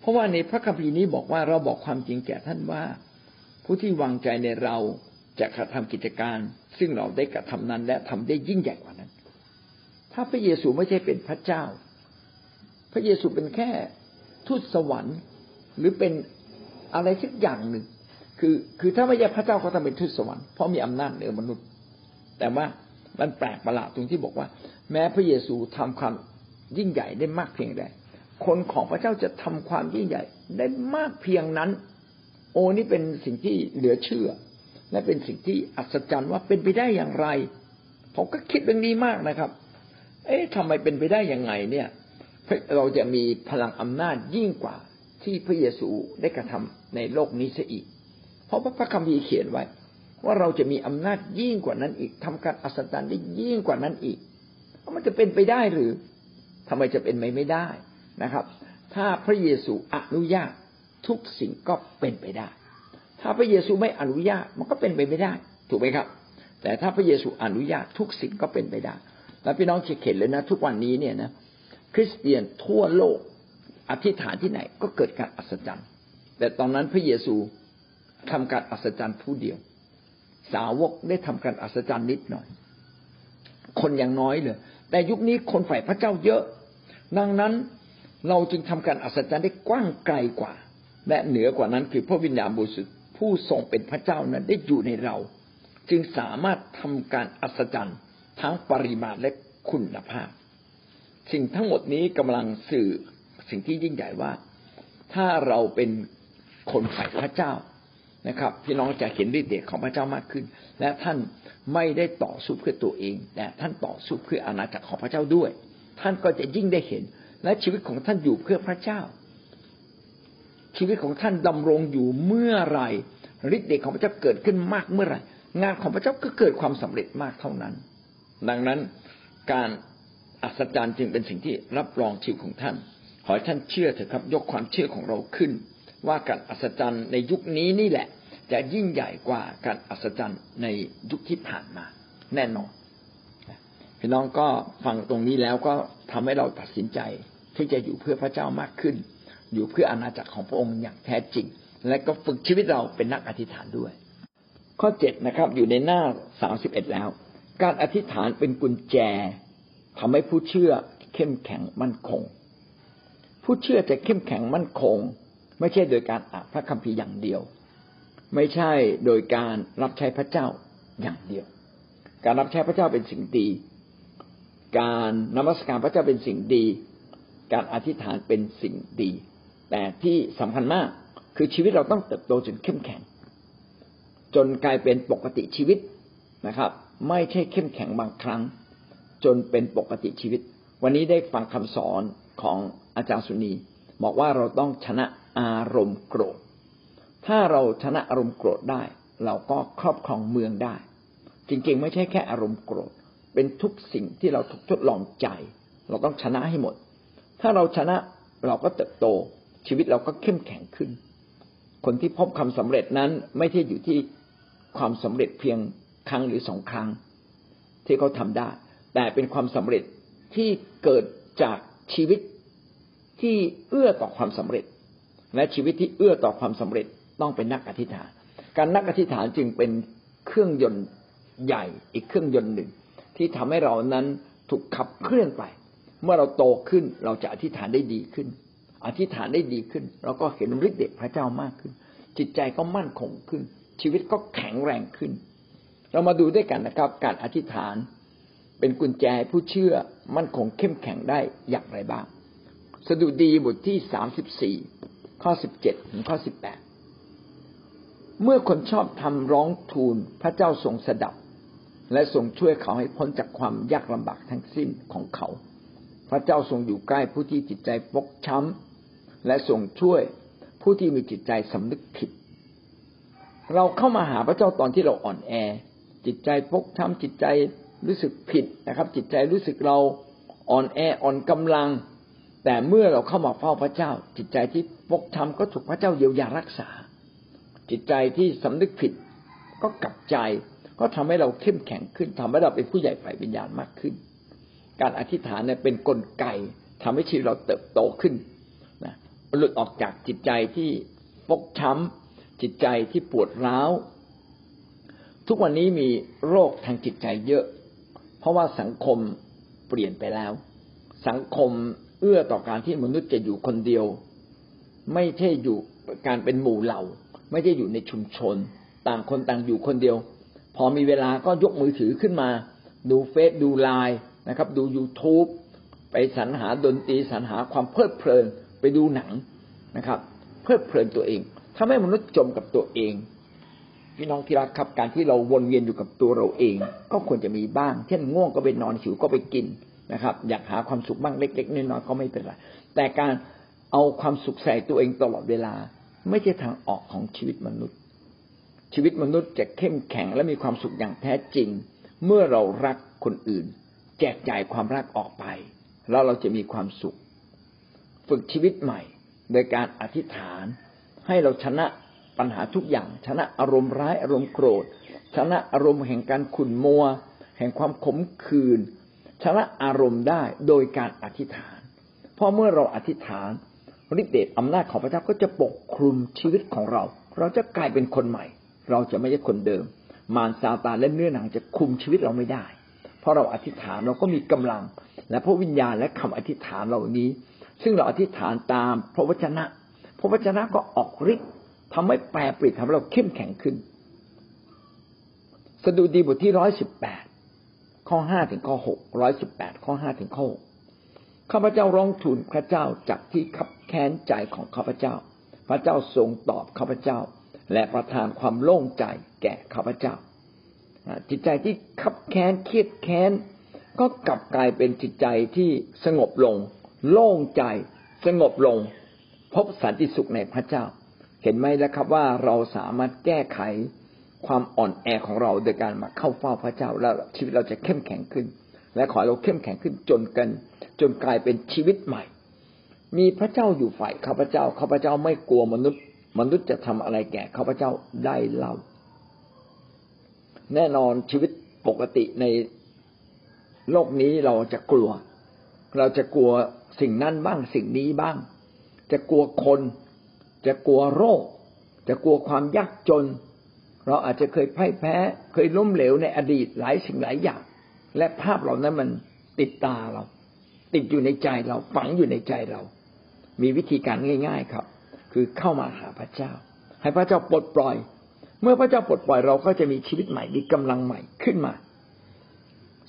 เพราะว่าในพระคัมภีร์นี้บอกว่าเราบอกความจริงแก่ท่านว่า ผู้ที่วางใจในเราจะกระทำกิจการ ซึ่งเราได้กระทำนั้นและทำได้ยิ่งใหญ่กว่านั้น ถ้าพระเยซูไม่ใช่เป็นพระเจ้า ระเยซูเป็นแค่ทูตสวรรค์หรือเป็นอะไรสักอย่างหนึ่ง คือคือถ้าไม่ใช่พระเจ้าเขาทำเป็นทูตสวรรค์เพราะมีอำนาจเหนือมนุษย์ แต่ว่ามันแปลกประหลาดตรงที่บอกว่า แม้พระเยซูทำความยิ่งใหญ่ได้มากเพียงใดคนของพระเจ้าจะทำความยิ่งใหญ่ได้มากเพียงนั้น โอ้นี่เป็นสิ่งที่เหลือเชื่อ และเป็นสิ่งที่อัศจรรย์ว่าเป็นไปได้อย่างไรผมก็คิดเรื่องนี้มากนะครับ เอ๊ะทำไมเป็นไปได้อยังไงเนี่ย เราจะมีพลังอำนาจยิ่งกว่าที่พระเยซูได้กระทำในโลกนี้ซะอีก เพราะพระคัมภีร์เขียนไว้ ว่าเราจะมีอำนาจยิ่งกว่านั้นอีกทำการอัศจรรย์ได้ยิ่งกว่านั้นอีก มันจะเป็นไปได้หรือทำไมจะเป็นไปไม่ได้นะครับ ถ้าพระเยซูอนุญาตทุกสิ่งก็เป็นไปได้ ถ้าพระเยซูไม่อนุญาตมันก็เป็นไปไม่ได้ ถูกไหมครับ แต่ถ้าพระเยซูอนุญาตทุกสิ่งก็เป็นไปได้ แล้วพี่น้องเข็นเลยนะ ทุกวันนี้เนี่ยนะ คริสเตียนทั่วโลก อธิษฐานที่ไหนก็เกิดการอัศจรรย์ แต่ตอนนั้นพระเยซูทำการอัศจรรย์ผู้เดียว สาวกได้ทำการอัศจรรย์นิดหน่อย คนอย่างน้อยเลย แต่ยุคนี้คนฝ่ายพระเจ้าเยอะ ดังนั้นเราจึงทำการอัศจรรย์ได้กว้างไกลกว่า และเหนือกว่านั้นคือพระวิญญาณบริสุทธิ์ผู้ทรงเป็นพระเจ้านั้นได้อยู่ในเรา จึงสามารถทำการอัศจรรย์ทั้งปริมาณและคุณภาพ สิ่งทั้งหมดนี้กำลังสื่อสิ่งที่ยิ่งใหญ่ว่า ถ้าเราเป็นคนฝ่ายพระเจ้านะครับ พี่น้องจะเห็นฤทธิ์เดชของพระเจ้ามากขึ้น และท่านไม่ได้ต่อสู้เพื่อตัวเอง แต่ท่านต่อสู้เพื่ออาณาจักรของพระเจ้าด้วย ท่านก็จะยิ่งได้เห็น และชีวิตของท่านอยู่เพื่อพระเจ้า ชีวิตของท่านดำรงอยู่เมื่อไรฤทธิ์เดชของพระเจ้าเกิดขึ้นมากเมื่อไหร่งานของพระเจ้าก็เกิดความสำเร็จมากเท่านั้น ดังนั้นการ อัศจรรย์จึงเป็นสิ่งที่รับรองชีวิตของท่าน ขอให้ท่านเชื่อเถอะครับ ยกความเชื่อของเราขึ้น ว่าการอัศจรรย์ในยุคนี้นี่แหละ จะยิ่งใหญ่กว่าการอัศจรรย์ในยุคที่ผ่านมา แน่นอนพี่น้องก็ฟังตรงนี้แล้วก็ทำให้เราตัดสินใจที่จะอยู่เพื่อพระเจ้ามากขึ้น อยู่เพื่ออาณาจักรของพระองค์อย่างแท้จริง และก็ฝึกชีวิตเราเป็นนักอธิษฐานด้วย ข้อเจ็ดนะครับ อยู่ในหน้าสามสิบเอ็ดแล้ว การอธิษฐานเป็นกุญแจ ทำให้ผู้เชื่อเข้มแข็งมั่นคง ผู้เชื่อจะเข้มแข็งมั่นคง ไม่ใช่โดยการอ่านพระคัมภีร์อย่างเดียว ไม่ใช่โดยการรับใช้พระเจ้าอย่างเดียว การรับใช้พระเจ้าเป็นสิ่งดี การนมัสการพระเจ้าเป็นสิ่งดี การอธิษฐานเป็นสิ่งดี แต่ที่สำคัญมากคือชีวิตเราต้องเติบโตจนเข้มแข็ง จนกลายเป็นปกติชีวิตนะครับ ไม่ใช่เข้มแข็งบางครั้ง จนเป็นปกติชีวิต วันนี้ได้ฟังคำสอนของอาจารย์สุนี บอกว่าเราต้องชนะอารมณ์โกรธ ถ้าเราชนะอารมณ์โกรธได้ เราก็ครอบครองเมืองได้ จริงๆ ไม่ใช่แค่อารมณ์โกรธ เป็นทุกสิ่งที่เราถูกทดลองใจ เราต้องชนะให้หมด ถ้าเราชนะเราก็เติบโต ชีวิตเราก็เข้มแข็งขึ้น คนที่พบความสำเร็จนั้นไม่ใช่อยู่ที่ความสำเร็จเพียงครั้งหรือสองครั้ง ที่เขาทำได้ แต่เป็นความสำเร็จที่เกิดจากชีวิตที่เอื้อต่อความสำเร็จ และชีวิตที่เอื้อต่อความสำเร็จต้องเป็นนักอธิษฐาน การนักอธิษฐานจึงเป็นเครื่องยนต์ใหญ่อีกเครื่องยนต์หนึ่ง ที่ทำให้เรานั้นถูกขับเคลื่อนไป เมื่อเราโตขึ้นเราจะอธิษฐานได้ดีขึ้น อธิษฐานได้ดีขึ้น เราก็เห็นฤทธิ์เดชพระเจ้ามากขึ้น จิตใจก็มั่นคงขึ้น ชีวิตก็แข็งแรงขึ้น เรามาดูด้วยกันนะครับ การอธิษฐาน เป็นกุญแจผู้เชื่อมั่นคงเข้มแข็งได้อย่างไรบ้าง สดุดีบทที่สามสิบสี่ข้อสิบเจ็ดถึงข้อสิบแปดเมื่อคนชอบทำร้องทูลพระเจ้าทรงสดับ และทรงช่วยเขาให้พ้นจากความยากลำบากทั้งสิ้นของเขา พระเจ้าทรงอยู่ใกล้ผู้ที่จิตใจฟกช้ำและทรงช่วยผู้ที่มีจิตใจสำนึกผิด เราเข้ามาหาพระเจ้าตอนที่เราอ่อนแอ จิตใจฟกช้ำจิตใจ รู้สึกผิดนะครับ จิตใจรู้สึกเราอ่อนแออ่อนกำลัง แต่เมื่อเราเข้ามาเฝ้าพระเจ้า จิตใจที่ฟกช้ำก็ถูกพระเจ้าเยียวยารักษา จิตใจที่สำนึกผิดก็กลับใจก็ทำให้เราเข้มแข็งขึ้นทำให้เราเป็นผู้ใหญ่ฝ่ายวิญญาณมากขึ้น การอธิษฐานเนี่ยเป็นนกลไกทำให้ชีวิตเราเติบโตขึ้นนะหลุดออกจากจิตใจที่ฟกช้ำจิตใจที่ปวดร้าวทุกวันนี้มีโรคทางจิตใจเยอะ ราะว่าสังคมเปลี่ยนไปแล้ว สังคมเอื้อต่อการที่มนุษย์จะอยู่คนเดียว ไม่ใช่อยู่การเป็นหมู่เหล่า ไม่ใช่อยู่ในชุมชน ต่างคนต่างอยู่คนเดียว พอมีเวลาก็ยกมือถือขึ้นมา ดูเฟซดูไลน์นะครับ ดู youtube ไปสรรหาดนตรีสรรหาความเพลิดเพลินไปดูหนังนะครับ เพลิดเพลินตัวเองทำให้มนุษย์จมกับตัวเอง พี่น้องที่รักครับการที่เราวนเวียนอยู่กับตัวเราเอง ก็ควรจะมีบ้าง เช่นง่วงก็ไปนอนหิวก็ไปกินนะครับ อยากหาความสุขบ้างเล็ก ๆน้อยๆก็ไม่เป็นไรแต่การเอาความสุขใส่ตัวเองตลอดเวลา ไม่ใช่ทางออกของชีวิตมนุษย์ ชีวิตมนุษย์จะเข้มแข็งและมีความสุขอย่างแท้จริง เมื่อเรารักคนอื่น แจกจ่ายความรักออกไป แล้วเราจะมีความสุข ฝึกชีวิตใหม่ โดยการอธิษฐานให้เราชนะ ปัญหาทุกอย่าง ชนะอารมณ์ร้ายอารมณ์โกรธ ชนะอารมณ์แห่งการขุ่นมัว แห่งความขมขื่นชนะอารมณ์ได้โดยการอธิษฐาน เพราะเมื่อเราอธิษฐานฤทธิเดชอำนาจของพระเจ้าก็จะปกคลุมชีวิตของเรา เราจะกลายเป็นคนใหม่ เราจะไม่ใช่คนเดิม มารซาตานและเนื้อหนังจะคุมชีวิตเราไม่ได้ เพราะเราอธิษฐานเราก็มีกำลัง และพระวิญญาณและคำอธิษฐานเหล่านี้ ซึ่งเราอธิษฐานตามพระวจนะ พระวจนะก็ออกฤทธิ์ ทำให้แปรปลี่ยนทำให้เราเข้มแข็งขึ้น สดุดีบทที่ร้อยสิบแปดข้อห้าถึงข้อหกร้อยสิบแปดข้อห้าถึงข้อหกข้าพเจ้าร้องทูลพระเจ้าจากที่ขับแค้นใจของข้าพเจ้า พระเจ้าทรงตอบข้าพเจ้า และประทานความโล่งใจแก่ข้าพเจ้า จิตใจที่ขับแค้นเครียดแค้นก็กลับกลายเป็นจิตใจที่สงบลง โล่งใจ สงบลง พบสันติสุขในพระเจ้า เห็นไหมแล้วครับว่าเราสามารถแก้ไขความอ่อนแอของเราโดยการมาเข้าเฝ้าพระเจ้าแล้วชีวิตเราจะเข้มแข็งขึ้น และขอเราเข้มแข็งขึ้นจนกัน จนกลายเป็นชีวิตใหม่ มีพระเจ้าอยู่ฝ่ายข้าพเจ้าข้าพเจ้าไม่กลัวมนุษย์ มนุษย์จะทำอะไรแก่ข้าพเจ้าได้เล่า แน่นอนชีวิตปกติในโลกนี้เราจะกลัว เราจะกลัวสิ่งนั้นบ้างสิ่งนี้บ้าง จะกลัวคน จะกลัวโรค จะกลัวความยากจน เราอาจจะเคยพ่ายแพ้ เคยล้มเหลวในอดีตหลายสิ่งหลายอย่าง และภาพเหล่านั้นมันติดตาเรา ติดอยู่ในใจเราฝังอยู่ในใจเรา มีวิธีการง่าย ๆครับ คือเข้ามาหาพระเจ้า ให้พระเจ้าปลดปล่อย เมื่อพระเจ้าปลดปล่อยเราก็จะมีชีวิตใหม่มีกำลังใหม่ขึ้นมา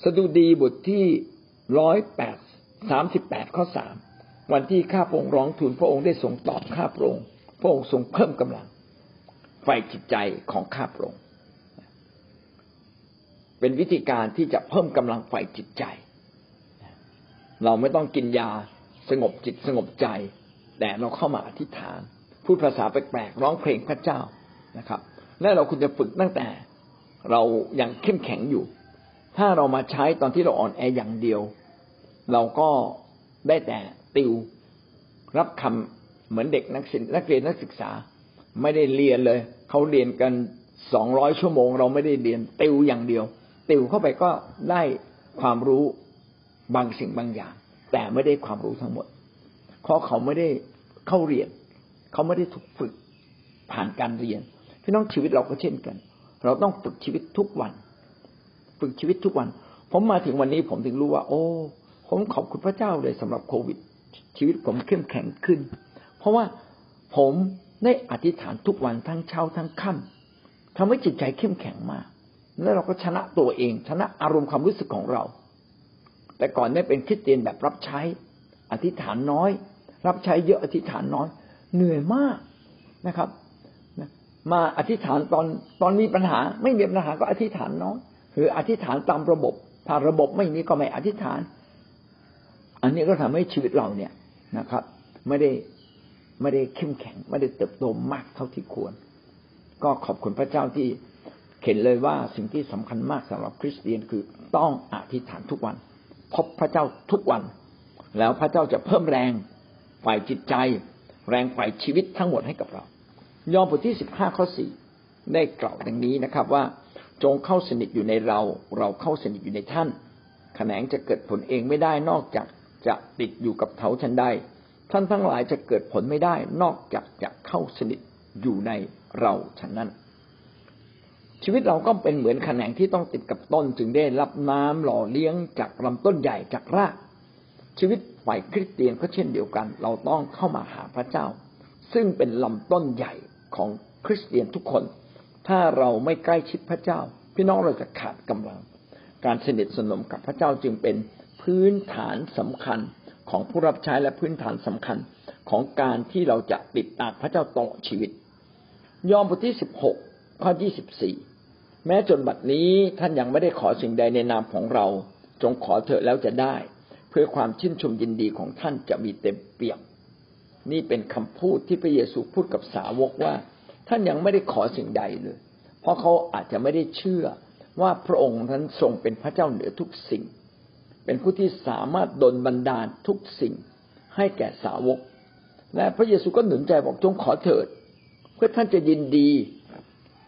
สดุดีบทที่ร้อยแปดสามสิบแปดข้อสามวันที่ข้าพระองค์ร้องทูลพระองค์ได้ทรงตอบข้าพระองค์ พระองค์ทรงเพิ่มกำลังไฟจิตใจของข้าพระองค์เป็นวิธีการที่จะเพิ่มกำลังไฟจิตใจ เราไม่ต้องกินยาสงบจิตสงบใจ แต่เราเข้ามาอธิษฐาน พูดภาษาแปลกๆร้องเพลงพระเจ้านะครับ และเราควรจะฝึกตั้งแต่ เรายังเข้มแข็งอยู่ ถ้าเรามาใช้ตอนที่เราอ่อนแออย่างเดียว เราก็ได้แต่ติวรับคำ เหมือนเด็กนักศิลนักเรียนนักศึกษา ไม่ได้เรียนเลย เขาเรียนกันสองร้อยชั่วโมง เราไม่ได้เรียนติวอย่างเดียว ติวเข้าไปก็ได้ความรู้บางสิ่งบางอย่าง แต่ไม่ได้ความรู้ทั้งหมด เพราะเขาไม่ได้เข้าเรียน เขาไม่ได้ถูกฝึกผ่านการเรียนพี่น้องชีวิตเราก็เช่นกัน เราต้องฝึกชีวิตทุกวัน ฝึกชีวิตทุกวัน ผมมาถึงวันนี้ผมถึงรู้ว่า โอ้ ผมขอบคุณพระเจ้าเลยสำหรับโควิด ชีวิตผมเข้มแข็งขึ้น เพราะว่าผมได้อธิษฐานทุกวันทั้งเช้าทั้งค่ำทำให้จิตใจเข้มแข็งมาก แล้วเราก็ชนะตัวเอง ชนะอารมณ์ความรู้สึกของเรา แต่ก่อนนี้เป็นคริสเตียนแบบรับใช้ อธิษฐานน้อย รับใช้เยอะอธิษฐานน้อย เหนื่อยมากนะครับมาอธิษฐานตอนตอนมีปัญหา ไม่มีปัญหาก็อธิษฐานน้อยหรืออธิษฐานตามระบบ ถ้าระบบไม่มีก็ไม่อธิษฐาน อันนี้ก็ทำให้ชีวิตเราเนี่ยนะครับ ไม่ได้ ไม่ได้เข้มแข็งไม่ได้เติบโตมากเท่าที่ควร ก็ขอบคุณพระเจ้าที่เห็นเลยว่าสิ่งที่สำคัญมากสำหรับคริสเตียนคือต้องอธิษฐานทุกวัน พบพระเจ้าทุกวัน แล้วพระเจ้าจะเพิ่มแรงฝ่ายจิตใจ แรงฝ่ายชีวิตทั้งหมดให้กับเรา ยอห์นบทที่สิบห้าข้อสี่ได้กล่าวดังนี้นะครับว่าจงเข้าสนิทอยู่ในเรา เราเข้าสนิทอยู่ในท่าน แขนงจะเกิดผลเองไม่ได้นอกจากจะติดอยู่กับเถาชันใด ท่านทั้งหลายจะเกิดผลไม่ได้ นอกจากจะเข้าสนิทอยู่ในเราฉะนั้น ชีวิตเราก็เป็นเหมือนแขนงที่ต้องติดกับต้นจึงได้รับน้ำหล่อเลี้ยงจากลำต้นใหญ่จากราก ชีวิตฝ่ายคริสเตียนก็เช่นเดียวกัน เราต้องเข้ามาหาพระเจ้า ซึ่งเป็นลำต้นใหญ่ของคริสเตียนทุกคน ถ้าเราไม่ใกล้ชิดพระเจ้า พี่น้องเราจะขาดกำลัง การสนิทสนมกับพระเจ้าจึงเป็นพื้นฐานสำคัญ ของผู้รับใช้และพื้นฐานสำคัญของการที่เราจะติดตามพระเจ้าตลอดชีวิต ยอห์นบทที่สิบหกข้อยี่สิบสี่แม้จนบัดนี้ท่านยังไม่ได้ขอสิ่งใดในนามของเรา จงขอเถอะแล้วจะได้ เพื่อความชื่นชมยินดีของท่านจะมีเต็มเปี่ยมนี่เป็นคำพูดที่พระเยซูพูดกับสาวกว่า ท่านยังไม่ได้ขอสิ่งใดเลย เพราะเขาอาจจะไม่ได้เชื่อว่าพระองค์นั้นทรงเป็นพระเจ้าเหนือทุกสิ่ง เป็นผู้ที่สามารถดลบันดาลทุกสิ่งให้แก่สาวก และพระเยซูก็หนุนใจบอกจงขอเถิด เพื่อท่านจะยินดี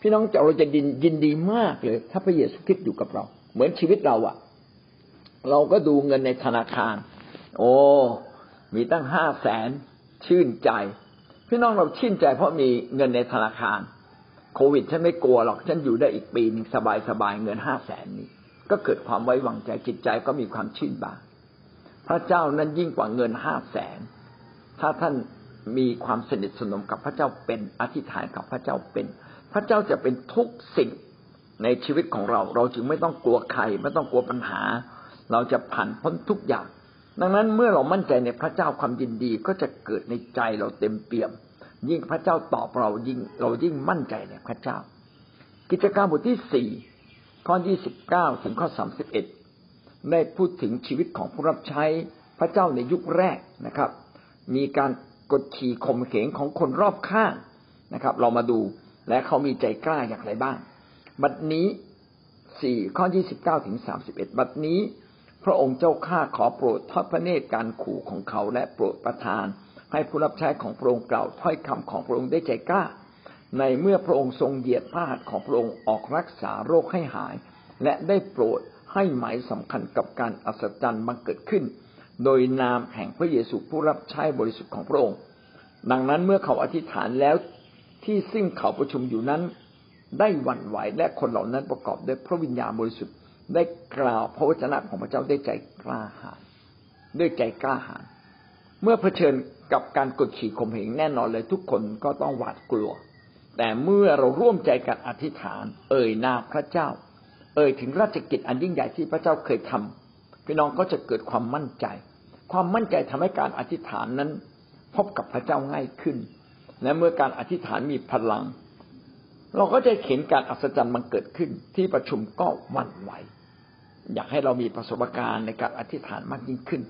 พี่น้องจะเราจะยินยินดีมากเลย ถ้าพระเยซูคิดอยู่กับเรา เหมือนชีวิตเราอะเราก็ดูเงินในธนาคาร โอ้มีตั้งห้าแสนชื่นใจ พี่น้องเราชื่นใจเพราะมีเงินในธนาคาร โควิดฉันไม่กลัวหรอกฉันอยู่ได้อีกปีนึงสบายสบายเงินห้าแสนนี้ ก็เกิดความไว้วางใจจิตใจก็มีความชื่นบานพระเจ้านั้นยิ่งกว่าเงินห้าแสนถ้าท่านมีความสนิทสนมกับพระเจ้าเป็นอธิษฐานกับพระเจ้าเป็น พระเจ้าจะเป็นทุกสิ่งในชีวิตของเรา เราจึงไม่ต้องกลัวใครไม่ต้องกลัวปัญหา เราจะผ่านพ้นทุกอย่าง ดังนั้นเมื่อเรามั่นใจในพระเจ้าความยินดีก็จะเกิดในใจเราเต็มเปี่ยม ยิ่งพระเจ้าตอบเรายิ่งเรายิ่งมั่นใจในพระเจ้า กิจการบทที่สี่ ข้อยี่สิบเก้าถึงข้อสามสิบเอ็ดได้พูดถึงชีวิตของผู้รับใช้พระเจ้าในยุคแรกนะครับ มีการกดขี่ข่มเหงของคนรอบข้างนะครับ เรามาดูและเขามีใจกล้าอย่างไรบ้าง บัดนี้สี่ข้อยี่สิบเก้าถึงสามสิบเอ็ดบัดนี้ พระองค์เจ้าข้าขอโปรดทอดพระเนตรการขู่ของเขาและโปรดประทาน ให้ผู้รับใช้ของพระองค์กล่าวถ้อยคำของพระองค์ได้ใจกล้า ในเมื่อพระองค์ทรงเหยียดพระหัตถ์ของพระองค์ออกรักษาโรคให้หาย และได้โปรดให้หมายสำคัญกับการอัศจรรย์มาเกิดขึ้น โดยนามแห่งพระเยซูผู้รับใช้บริสุทธิ์ของพระองค์ ดังนั้นเมื่อเขาอธิษฐานแล้วที่ซึ่งเขาประชุมอยู่นั้น ได้หวั่นไหวและคนเหล่านั้นประกอบด้วยพระวิญญาณบริสุทธิ์ได้กล่าวพระวจนะของพระเจ้าด้วยใจกล้าหาญด้วยใจกล้าหาญเมื่อเผชิญกับการกดขี่ข่มเหงแน่นอนเลยทุกคนก็ต้องหวาดกลัว แต่เมื่อเราร่วมใจกันอธิษฐาน เอ่ยนามพระเจ้า เอ่ยถึงราชกิจอันยิ่งใหญ่ที่พระเจ้าเคยทำพี่น้องก็จะเกิดความมั่นใจ ความมั่นใจทำให้การอธิษฐานนั้น พบกับพระเจ้าง่ายขึ้น และเมื่อการอธิษฐานมีพลัง เราก็จะเห็นการอัศจรรย์มันเกิดขึ้น ที่ประชุมก็หวั่นไหว อยากให้เรามีประสบการณ์ในการอธิษฐานมากยิ่งขึ้น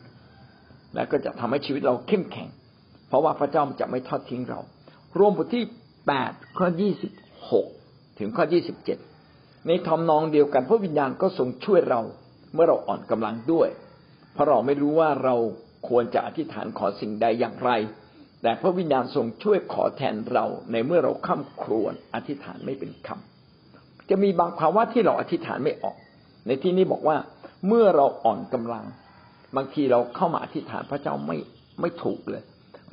และก็จะทำให้ชีวิตเราเข้มแข็ง เพราะว่าพระเจ้าจะไม่ทอดทิ้งเรารวมบทที่ แปดข้อยี่สิบหกถึงข้อยี่สิบเจ็ดในทอมนองเดียวกันพระวิญญาณก็ทรงช่วยเราเมื่อเราอ่อนกำลังด้วย เพราะเราไม่รู้ว่าเราควรจะอธิษฐานขอสิ่งใดอย่างไร แต่พระวิญญาณทรงช่วยขอแทนเราในเมื่อเราข้ามครวญอธิษฐานไม่เป็นคำจะมีบางภาวะที่เราอธิษฐานไม่ออก ในที่นี้บอกว่าเมื่อเราอ่อนกำลัง บางทีเราเข้ามาอธิษฐานพระเจ้าไม่ไม่ถูกเลย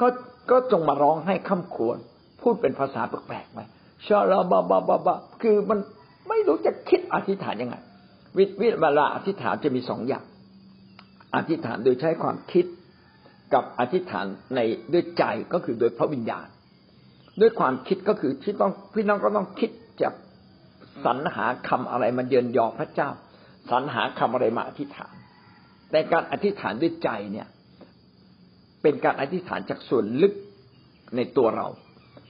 ก็ก็จงมาร้องให้ข้ามครวญ พูดเป็นภาษาแปลกๆไปชาลาบาบาบาบาคือมันไม่รู้จะคิดอธิษฐานยังไง วิวิเวลาอธิษฐานจะมีสองอย่าง อธิษฐานโดยใช้ความคิดกับอธิษฐานในด้วยใจก็คือโดยพระวิญญาณ ด้วยความคิดก็คือที่ต้องพี่น้องก็ต้องคิดจะสรรหาคำอะไรมาเยือนยอพระเจ้า สรรหาคำอะไรมาอธิษฐาน แต่การอธิษฐานด้วยใจเนี่ย เป็นการอธิษฐานจากส่วนลึกในตัวเรา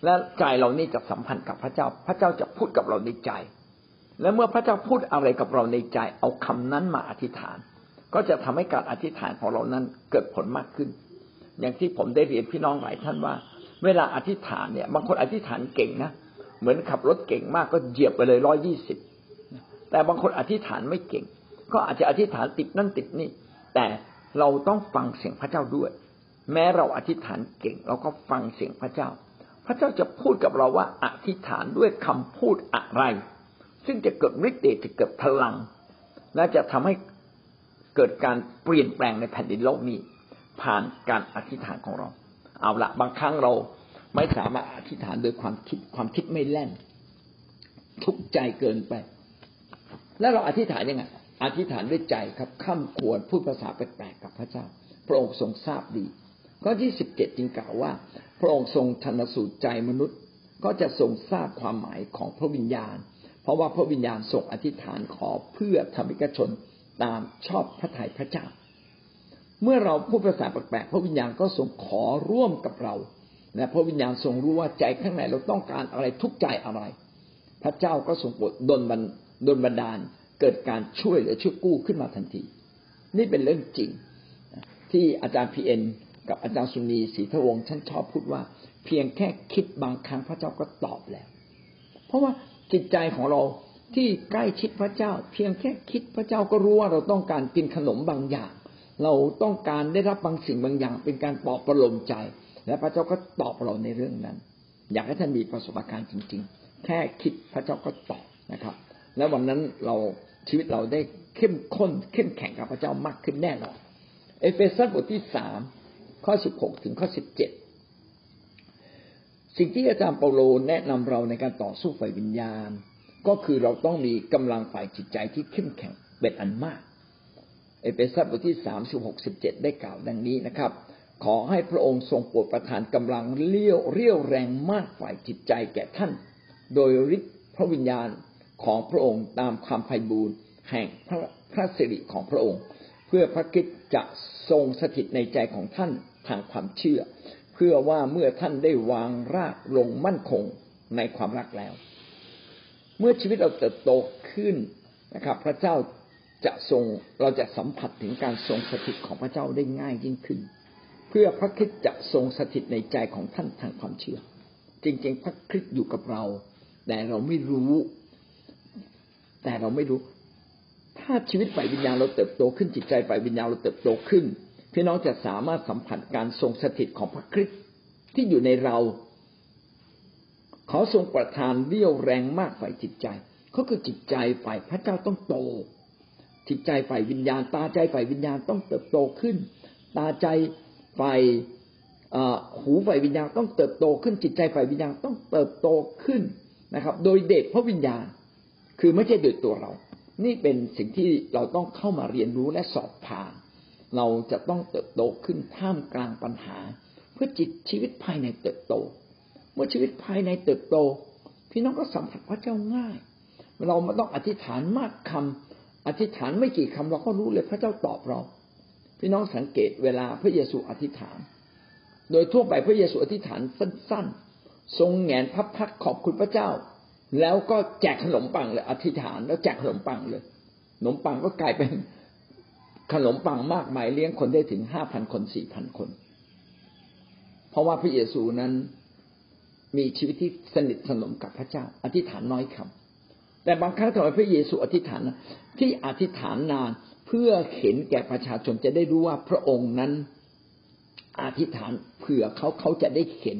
และใจเรานี่จะสัมพันธ์กับพระเจ้า พระเจ้าจะพูดกับเราในใจ และเมื่อพระเจ้าพูดอะไรกับเราในใจ เอาคำนั้นมาอธิษฐาน ก็จะทำให้การอธิษฐานของเรานั้นเกิดผลมากขึ้น อย่างที่ผมได้เรียนพี่น้องหลายท่านว่า เวลาอธิษฐานเนี่ยบางคนอธิษฐานเก่งนะเหมือนขับรถเก่งมากก็เหยียบไปเลยร้อยยี่สิบแต่บางคนอธิษฐานไม่เก่ง ก็อาจจะอธิษฐานติดนั่นติดนี่แต่เราต้องฟังเสียงพระเจ้าด้วย แม้เราอธิษฐานเก่ง เราก็ฟังเสียงพระเจ้า พระเจ้าจะพูดกับเราว่าอธิษฐานด้วยคำพูดอะไร ซึ่งจะเกิดฤทธิ์เดชจะเกิดพลัง และจะทำให้เกิดการเปลี่ยนแปลงในแผ่นดินโลกนี้ ผ่านการอธิษฐานของเรา เอาละบางครั้งเราไม่สามารถอธิษฐานโดยความคิดความคิดไม่แล่น ทุกใจเกินไป แล้วเราอธิษฐานยังไงอธิษฐานด้วยใจครับข้ามควรพูดภาษาแปลกๆกับพระเจ้า พระองค์ทรงทราบดีข้อที่สิบเจ็ดจึงกล่าวว่า พระองค์ทรงชันสูตรใจมนุษย์ ก็จะทรงทราบความหมายของพระวิญญาณ เพราะว่าพระวิญญาณทรงอธิษฐานขอเพื่อธรรมิกชนตามชอบพระทัยพระเจ้า เมื่อเราพูดภาษาแปลกๆพระวิญญาณก็ทรงขอร่วมกับเรา และพระวิญญาณทรงรู้ว่าใจข้างในเราต้องการอะไรทุกใจอะไร พระเจ้าก็ทรงโปรดดลบันดลบันดาลเกิดการช่วยหรือช่วยกู้ขึ้นมาทันที นี่เป็นเรื่องจริงที่อาจารย์พีเอ็น กับอาจารย์สุนีศรีทวงศ์ท่านชอบพูดว่า เพียงแค่คิดบางครั้งพระเจ้าก็ตอบแล้ว เพราะว่าจิตใจของเราที่ใกล้ชิดพระเจ้า เพียงแค่คิดพระเจ้าก็รู้ว่าเราต้องการกินขนมบางอย่าง เราต้องการได้รับบางสิ่งบางอย่าง เป็นการปลอบประโลมใจ และพระเจ้าก็ตอบเราในเรื่องนั้น อยากให้ท่านมีประสบการณ์จริง ๆ แค่คิดพระเจ้าก็ตอบนะครับ และวันนั้นเราชีวิตเราได้เข้มข้นเข้มแข็งกับพระเจ้ามากขึ้นแน่นอนเอเฟซัสบทที่สาม ข้อสิบหกถึงข้อสิบเจ็ดสิ่งที่อาจารย์เปาโลแนะนำเราในการต่อสู้ฝ่ายวิญญาณ ก็คือเราต้องมีกำลังฝ่ายจิตใจที่เข้มแข็งเป็นอันมาก เอเฟซัสบทที่สามสิบหกสิบเจ็ดได้กล่าวดังนี้นะครับ ขอให้พระองค์ทรงโปรดประทานกำลังเลี้ยวเรี่ยวแรงมากฝ่ายจิตใจแก่ท่าน โดยฤทธิ์พระวิญญาณของพระองค์ตามความไพบูลย์แห่งพระพระสิริของพระองค์ เพื่อพระคริสต์จะทรงสถิตในใจของท่าน ทางความเชื่อ เพื่อว่าเมื่อท่านได้วางรากลงมั่นคงในความรักแล้ว เมื่อชีวิตเราเติบโตขึ้นนะครับ พระเจ้าจะทรงเราจะสัมผัสถึงการทรงสถิตของพระเจ้าได้ง่ายยิ่งขึ้น เพื่อพระคิดจะทรงสถิตในใจของท่านทางความเชื่อ จริงๆ พระคริสต์อยู่กับเรา แต่เราไม่รู้ แต่เราไม่รู้ ถ้าชีวิตฝ่ายวิญญาณเราเติบโตขึ้นจิตใจฝ่ายวิญญาณเราเติบโตขึ้น พี่น้องจะสามารถสัมผัสการทรงสถิตของพระคริสต์ที่อยู่ในเรา ขอทรงประทานเรี่ยวแรงมากฝ่ายจิตใจก็คือจิตใจฝ่ายพระเจ้าต้องโต จิตใจฝ่ายวิญญาณ ตาใจฝ่ายวิญญาณต้องเติบโตขึ้น ตาใจฝ่ายหูฝ่ายวิญญาณต้องเติบโตขึ้น จิตใจฝ่ายวิญญาณต้องเติบโตขึ้นนะครับ โดยเด็กพระวิญญาณคือไม่ใช่โดยตัวเรา นี่เป็นสิ่งที่เราต้องเข้ามาเรียนรู้และสอบผ่าน เราจะต้องเติบโตขึ้นท่ามกลางปัญหา เพื่อจิตชีวิตภายในเติบโต เมื่อชีวิตภายในเติบโต พี่น้องก็สัมผัสพระเจ้าง่าย เราไม่ต้องอธิษฐานมากคำอธิษฐานไม่กี่คำเราก็รู้เลยพระเจ้าตอบเรา พี่น้องสังเกตเวลาพระเยซูอธิษฐาน โดยทั่วไปพระเยซูอธิษฐานสั้นๆ ทรงแงนพับพักขอบคุณพระเจ้า แล้วก็แจกขนมปังเลย อธิษฐานแล้วแจกขนมปังเลยขนมปังก็กลายเป็น ขนมปังมากมายเลี้ยงคนได้ถึงห้าพันคนสี่พันคน เพราะว่าพระเยซูนั้นมีชีวิตที่สนิทสนมกับพระเจ้า อธิษฐานน้อยคำแต่บางครั้งทำไมพระเยซูอธิษฐานที่อธิษฐานนานเพื่อเห็นแก่ประชาชนจะได้รู้ว่าพระองค์นั้นอธิษฐานเผื่อเขาเขาจะได้เห็น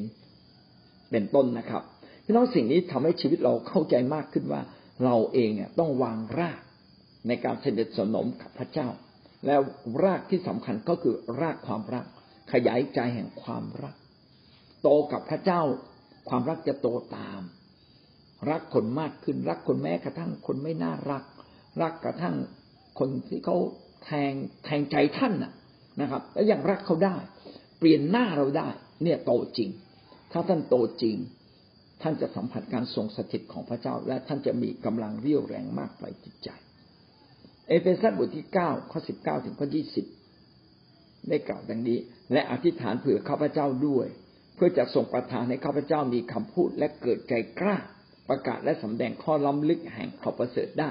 เป็นต้นนะครับพี่น้องสิ่งนี้ทำให้ชีวิตเราเข้าใจมากขึ้นว่า เราเองเนี่ยต้องวางรากในการสด็จสนมกับพระเจ้า แล้วรากที่สำคัญก็คือรากความรัก ขยายใจแห่งความรัก โตกับพระเจ้า ความรักจะโตตาม รักคนมากขึ้นรักคนแม้กระทั่งคนไม่น่ารัก รักกระทั่งคนที่เขาแทงแทงใจท่านนะครับ แล้วยังรักเขาได้ เปลี่ยนหน้าเราได้ เนี่ยโตจริง ถ้าท่านโตจริง ท่านจะสัมผัสการทรงสถิตของพระเจ้า และท่านจะมีกำลังเรี่ยวแรงมากไปจิตใจ เอเฟซัสบทที่เก้าข้อสิบเก้าถึงข้อยี่สิบได้กล่าวดังนี้ และอธิษฐานเผื่อข้าพเจ้าด้วย เพื่อจะส่งประทานให้ข้าพเจ้ามีคำพูดและเกิดใจกล้า ประกาศและสำแดงข้อล้ำลึกแห่งข่าวประเสริฐได้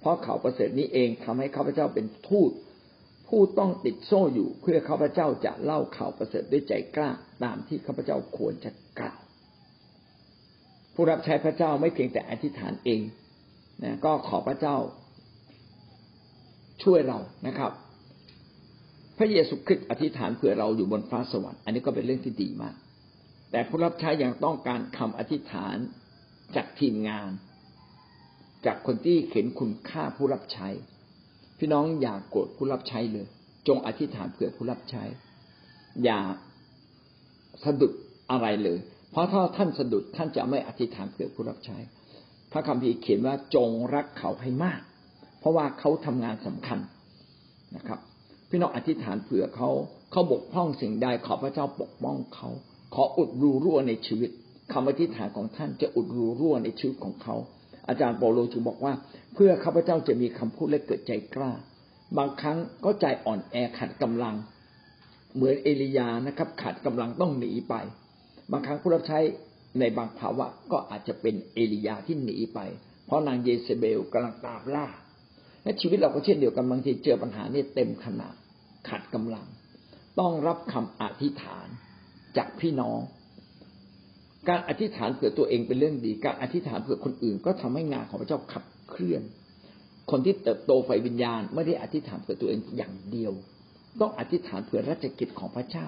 เพราะข่าวประเสริฐนี้เองทำให้ข้าพเจ้าเป็นทูตผู้ต้องติดโซ่อยู่เพื่อข้าพเจ้าจะเล่าข่าวประเสริฐด้วยใจกล้าตามที่ข้าพเจ้าควรจะกล่าว ผู้รับใช้พระเจ้าไม่เพียงแต่อธิษฐานเองนะก็ขอพระเจ้า ช่วยเรานะครับ พระเยซูคริสต์อธิษฐานเผื่อเราอยู่บนฟ้าสวรรค์อันนี้ก็เป็นเรื่องที่ดีมาก แต่ผู้รับใช้ยังต้องการคำอธิษฐานจากทีมงาน จากคนที่เห็นคุณค่าผู้รับใช้ พี่น้องอย่ากโกรธผู้รับใช้เลย จงอธิษฐานเผื่อผู้รับใช้ อย่าสะดุดอะไรเลย เพราะถ้าท่านสะดุดท่านจะไม่อธิษฐานเผื่อผู้รับใช้ พระคัมภีร์เขียนว่าจงรักเขาให้มาก เพราะว่าเขาทำงานสำคัญนะครับ พี่น้องอธิษฐานเผื่อเขาเขาบกพร่องสิ่งใดขอพระเจ้าปกป้องเขาขออุดรูรั่วในชีวิตคำอธิษฐานของท่านจะอุดรูรั่วในชีวิตของเขา อาจารย์โปโลจึงบอกว่า เพื่อข้าพเจ้าจะมีคำพูดและเกิดใจกล้า บางครั้งก็ใจอ่อนแอขาดกำลัง เหมือนเอลียานะครับ ขาดกำลังต้องหนีไป บางครั้งผู้รับใช้ในบางภาวะก็อาจจะเป็นเอลียาที่หนีไป เพราะนางเยเซเบลกำลังตามล่า และชีวิตเราก็เช่นเดียวกันบางทีเจอปัญหานี่เต็มขนาดขาดกำลัง ต้องรับคำอธิษฐานจากพี่น้อง การอธิษฐานเผื่อตัวเองเป็นเรื่องดี การอธิษฐานเผื่อคนอื่น ก็ทำให้งานของพระเจ้าขับเคลื่อน คนที่เติบโตไฟวิญญาณ ไม่ได้อธิษฐานเผื่อตัวเองอย่างเดียว ต้องอธิษฐานเผื่อราชกิจของพระเจ้า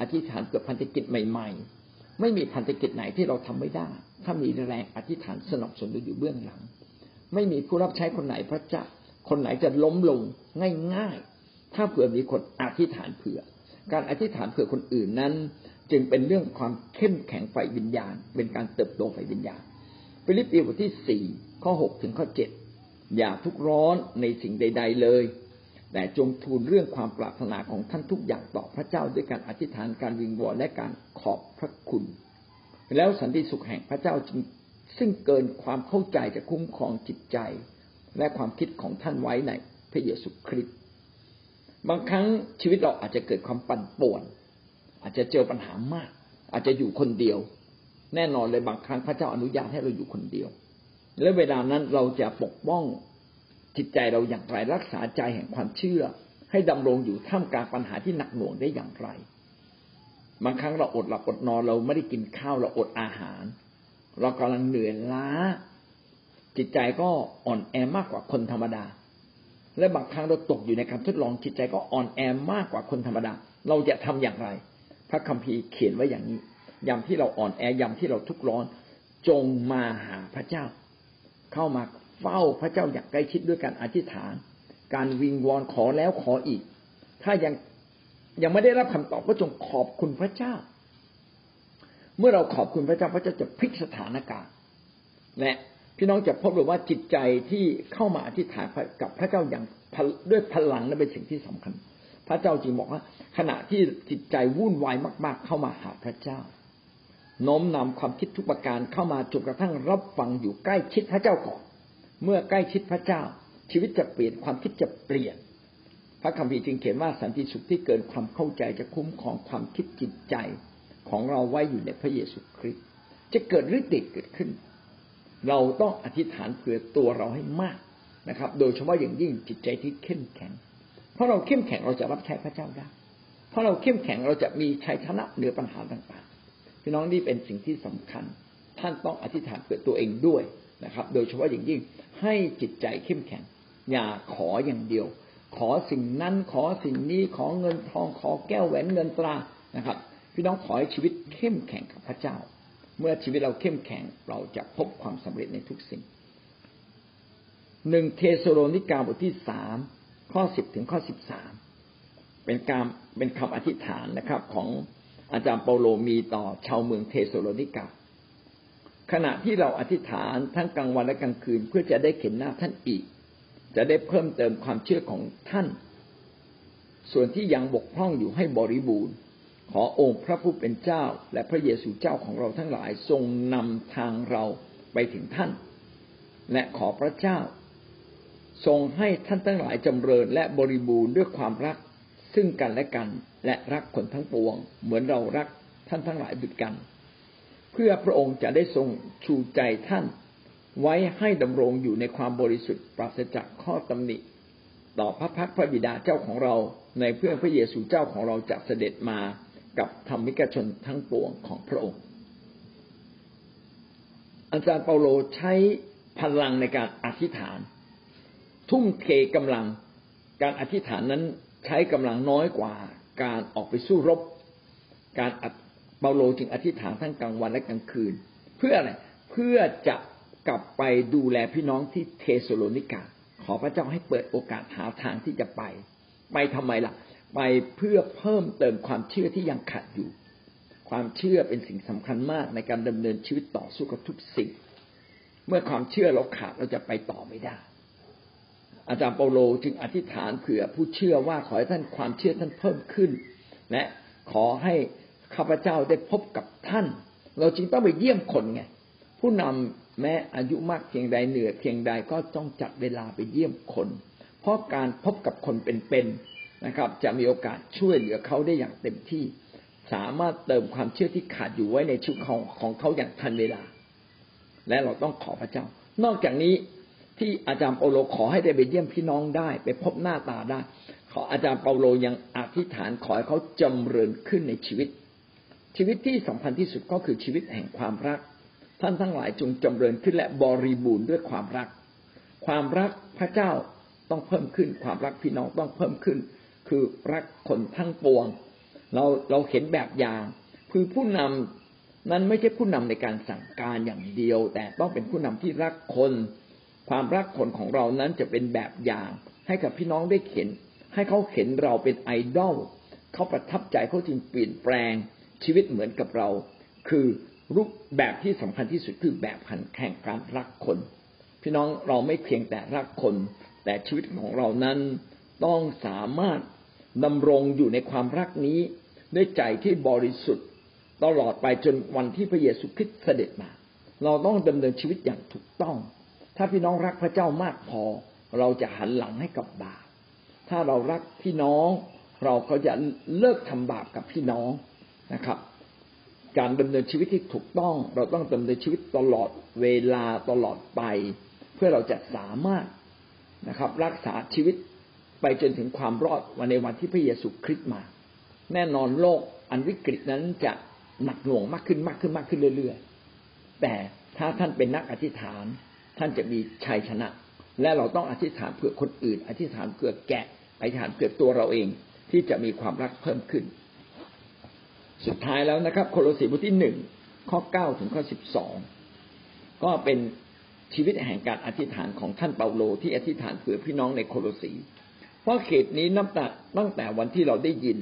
อธิษฐานเผื่อพันธกิจใหม่ ๆ ไม่มีพันธกิจไหนที่เราทำไม่ได้ ถ้ามีแรงอธิษฐานสนับสนุนอยู่เบื้องหลัง ไม่มีผู้รับใช้คนไหนพระเจ้า คนไหนจะล้มลงง่ายๆ ถ้าเผื่อมีคนอธิษฐานเผื่อ การอธิษฐานเผื่อคนอื่นนั้น จึงเป็นเรื่องความเข้มแข็งฝ่ายวิญญาณ เป็นการเติบโตฝ่ายวิญญาณฟิลิปปีบทที่สี่ข้อหกถึงข้อเจ็ดอย่าทุกข์ร้อนในสิ่งใด ๆเลย แต่จงทูลเรื่องความปรารถนาของท่านทุกอย่างต่อพระเจ้าด้วยการอธิษฐานการวิงวอนและการขอบพระคุณ แล้วสันติสุขแห่งพระเจ้าจึง ซึ่งเกินความเข้าใจจะคุ้มครองจิตใจ และความคิดของท่านไว้ในพระเยซูคริสต์บางครั้งชีวิตเราอาจจะเกิดความปั่นป่วน อาจจะเจอปัญหามาก อาจจะอยู่คนเดียว แน่นอนเลยบางครั้งพระเจ้าอนุญาตให้เราอยู่คนเดียว และเวลานั้นเราจะปกป้องจิตใจเราอย่างไรรักษาใจแห่งความเชื่อ ให้ดำรงอยู่ท่ามกลางปัญหาที่หนักหน่วงได้อย่างไร บางครั้งเราอดหลับอดนอนเราไม่ได้กินข้าวเราอดอาหาร เรากำลังเหนื่อยล้า จิตใจก็อ่อนแอมากกว่าคนธรรมดา และบางครั้งเราตกอยู่ในการทดลองจิตใจก็อ่อนแอมากกว่าคนธรรมดา เราจะทำอย่างไร พระคัมภีร์เขียนไว้อย่างนี้ยามที่เราอ่อนแอยามที่เราทุกข์ร้อน จงมาหาพระเจ้า เข้ามาเฝ้าพระเจ้าอย่างใกล้ชิดด้วยการอธิษฐาน การวิงวอนขอแล้วขออีก ถ้ายังยังไม่ได้รับคำตอบก็จงขอบคุณพระเจ้า มื่อเราขอบคุณพระเจ้าพระเจ้าจะพลิกสถานการณ์ และพี่น้องจะพบเลยว่าจิตใจที่เข้ามาอธิษฐานกับพระเจ้าอย่างด้วยพลังนั้นเป็นสิ่งที่สำคัญ พระเจ้าจึงบอกว่า ขณะที่จิตใจวุ่นวายมาก ๆ เข้ามาหาพระเจ้าโน้มนำความคิดทุกประการเข้ามาจนกระทั่งรับฟังอยู่ใกล้ชิดพระเจ้าก่อนเมื่อใกล้ชิดพระเจ้า ชีวิตจะเปลี่ยนความคิดจะเปลี่ยน พระคัมภีร์จึงเขียนว่าสันติสุขที่เกินความเข้าใจจะคุ้มของความคิดจิตใจ ของเราไว้อยู่ในพระเยซูคริสต์จะเกิดฤทธิ์เดชเกิดขึ้น เราต้องอธิษฐานเผื่อตัวเราให้มากนะครับ โดยเฉพาะอย่างยิ่งจิตใจที่เข้มแข็ง เพราะเราเข้มแข็งเราจะรับใช้พระเจ้าได้ เพราะเราเข้มแข็งเราจะมีชัยชนะเหนือปัญหาต่างๆ พี่น้องนี่เป็นสิ่งที่สำคัญ ท่านต้องอธิษฐานเผื่อตัวเองด้วยนะครับ โดยเฉพาะอย่างยิ่งให้จิตใจเข้มแข็ง อย่าขออย่างเดียว ขอสิ่งนั้นขอสิ่งนี้ขอเงินทองขอแก้วแหวนเงินตรานะครับ พี่น้องขอให้ชีวิตเข้มแข็งกับพระเจ้า เมื่อชีวิตเราเข้มแข็งเราจะพบความสำเร็จในทุกสิ่งหนึ่งเทสโลนิกาบทที่สามข้อสิบถึงข้อสิบสามเป็นการเป็นคำอธิษฐานนะครับ ของอาจารย์เปาโลมีต่อชาวเมืองเทสโลนิกาขณะที่เราอธิษฐานทั้งกลางวันและกลางคืน เพื่อจะได้เห็นหน้าท่านอีก จะได้เพิ่มเติมความเชื่อของท่าน ส่วนที่ยังบกพร่องอยู่ให้บริบูรณ์ ขอองค์พระผู้เป็นเจ้า และพระเยซูเจ้าของเราทั้งหลายทรงนำทางเราไปถึงท่าน และขอพระเจ้า ทรงให้ท่านทั้งหลายจำเริญและบริบูรณ์ด้วยความรัก ซึ่งกันและกันและรักคนทั้งปวง เหมือนเรารักท่านทั้งหลายดุจกัน เพื่อพระองค์จะได้ทรงชูใจท่านไว้ให้ดำรงอยู่ในความบริสุทธิ์ปราศจากข้อตำหนิ ต่อพระพักพระบิดาเจ้าของเราในเพื่อพระเยซูเจ้าของเราจะเสด็จมา กับธรรมิกชนทั้งปวงของพระองค์ อาจารย์เปาโลใช้พลังในการอธิษฐาน ทุ่มเทกำลังการอธิษฐานนั้นใช้กำลังน้อยกว่าการออกไปสู้รบ การเปาโลจึงอธิษฐานทั้งกลางวันและกลางคืน เพื่ออะไรเพื่อจะกลับไปดูแลพี่น้องที่เทสโลนิกาขอพระเจ้าให้เปิดโอกาสหาทางที่จะไป ไปทำไมล่ะ ไปเพื่อเพิ่มเติมความเชื่อที่ยังขาดอยู่ ความเชื่อเป็นสิ่งสำคัญมากในการดำเนินชีวิตต่อสู้กับทุกสิ่ง เมื่อความเชื่อเราขาดเราจะไปต่อไม่ได้ อาจารย์เปาโลจึงอธิษฐานเผื่อผู้เชื่อว่าขอให้ท่านความเชื่อท่านเพิ่มขึ้น และขอให้ข้าพเจ้าได้พบกับท่าน เราจึงต้องไปเยี่ยมคนไงผู้นำแม้อายุมากเพียงใดเหนื่อยเพียงใดก็ต้องจัดเวลาไปเยี่ยมคน เพราะการพบกับคนเป็นๆ นะครับ จะมีโอกาสช่วยเหลือเขาได้อย่างเต็มที่ สามารถเติมความเชื่อที่ขาดอยู่ไว้ในชีวิตของของเขาอย่างทันเวลา และเราต้องขอพระเจ้า นอกจากนี้ที่อาจารย์เปาโลขอให้ได้ไปเยี่ยมพี่น้องได้ ไปพบหน้าตาได้ ขออาจารย์เปาโลยังอธิษฐานขอให้เขาจำเริญขึ้นในชีวิต ชีวิตที่สำคัญที่สุดก็คือชีวิตแห่งความรัก ท่านทั้งหลายจงจำเริญขึ้นและบริบูรณ์ด้วยความรัก ความรักพระเจ้าต้องเพิ่มขึ้น ความรักพี่น้องต้องเพิ่มขึ้น คือรักคนทั้งปวง เราเราเห็นแบบอย่างคือผู้นำนั้นไม่ใช่ผู้นำในการสั่งการอย่างเดียว แต่ต้องเป็นผู้นำที่รักคน ความรักคนของเรานั้นจะเป็นแบบอย่าง ให้กับพี่น้องได้เห็น ให้เขาเห็นเราเป็นไอดอลเขาประทับใจเขาจึงเปลี่ยนแปลงชีวิตเหมือนกับเรา คือรูปแบบที่สำคัญที่สุดคือแบบขันแข่งการรักคน พี่น้องเราไม่เพียงแต่รักคน แต่ชีวิตของเรานั้นต้องสามารถ ดำรงอยู่ในความรักนี้ด้วยใจที่บริสุทธิ์ตลอดไปจนวันที่พระเยซูคริสต์เสด็จมา เราต้องดำเนินชีวิตอย่างถูกต้อง ถ้าพี่น้องรักพระเจ้ามากพอ เราจะหันหลังให้กับบาป ถ้าเรารักพี่น้อง เราก็จะเลิกทำบาปกับพี่น้องนะครับ การดำเนินชีวิตที่ถูกต้อง เราต้องดำเนินชีวิตตลอดเวลาตลอดไป เพื่อเราจะสามารถนะครับ รักษาชีวิต ไปจนถึงความรอดวันในวันที่พระเยซูคริสต์มา แน่นอนโลกอันวิกฤตนั้นจะหนักหน่วงมากขึ้นมากขึ้นมากขึ้นเรื่อยๆ แต่ถ้าท่านเป็นนักอธิษฐาน ท่านจะมีชัยชนะ และเราต้องอธิษฐานเพื่อคนอื่น อธิษฐานเพื่อแกะอธิษฐานเพื่อตัวเราเองที่จะมีความรักเพิ่มขึ้น สุดท้ายแล้วนะครับ โคโลสีบทที่หนึ่งข้อเก้าถึงข้อสิบสองก็เป็นชีวิตแห่งการอธิษฐานของท่านเปาโลที่อธิษฐานเผื่อพี่น้องในโคโลสี เพราะเหตุนี้นับแต่ตั้งแต่วันที่เราได้ยิน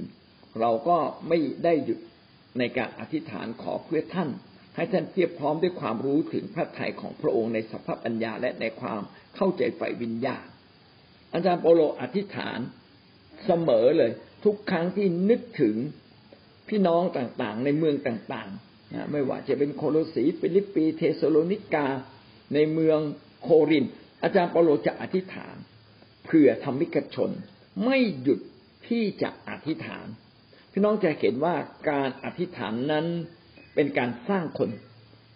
เราก็ไม่ได้หยุดในการอธิษฐานขอเพื่อท่าน ให้ท่านเพียบพร้อมด้วยความรู้ถึงพระทัยของพระองค์ในสรรพปัญญาและในความเข้าใจฝ่ายวิญญาณอาจารย์เปาโลอธิษฐานเสมอเลย ทุกครั้งที่นึกถึงพี่น้องต่างๆ ในเมืองต่างๆนะไม่ว่าจะเป็นโคโลสีฟิลิปปีเทสโลนิกา ในเมืองโคริน อาจารย์เปโลจะอธิษฐาน เผื่อธรรมิกชน ไม่หยุดที่จะอธิษฐาน พี่น้องจะเห็นว่าการอธิษฐานนั้นเป็นการสร้างคน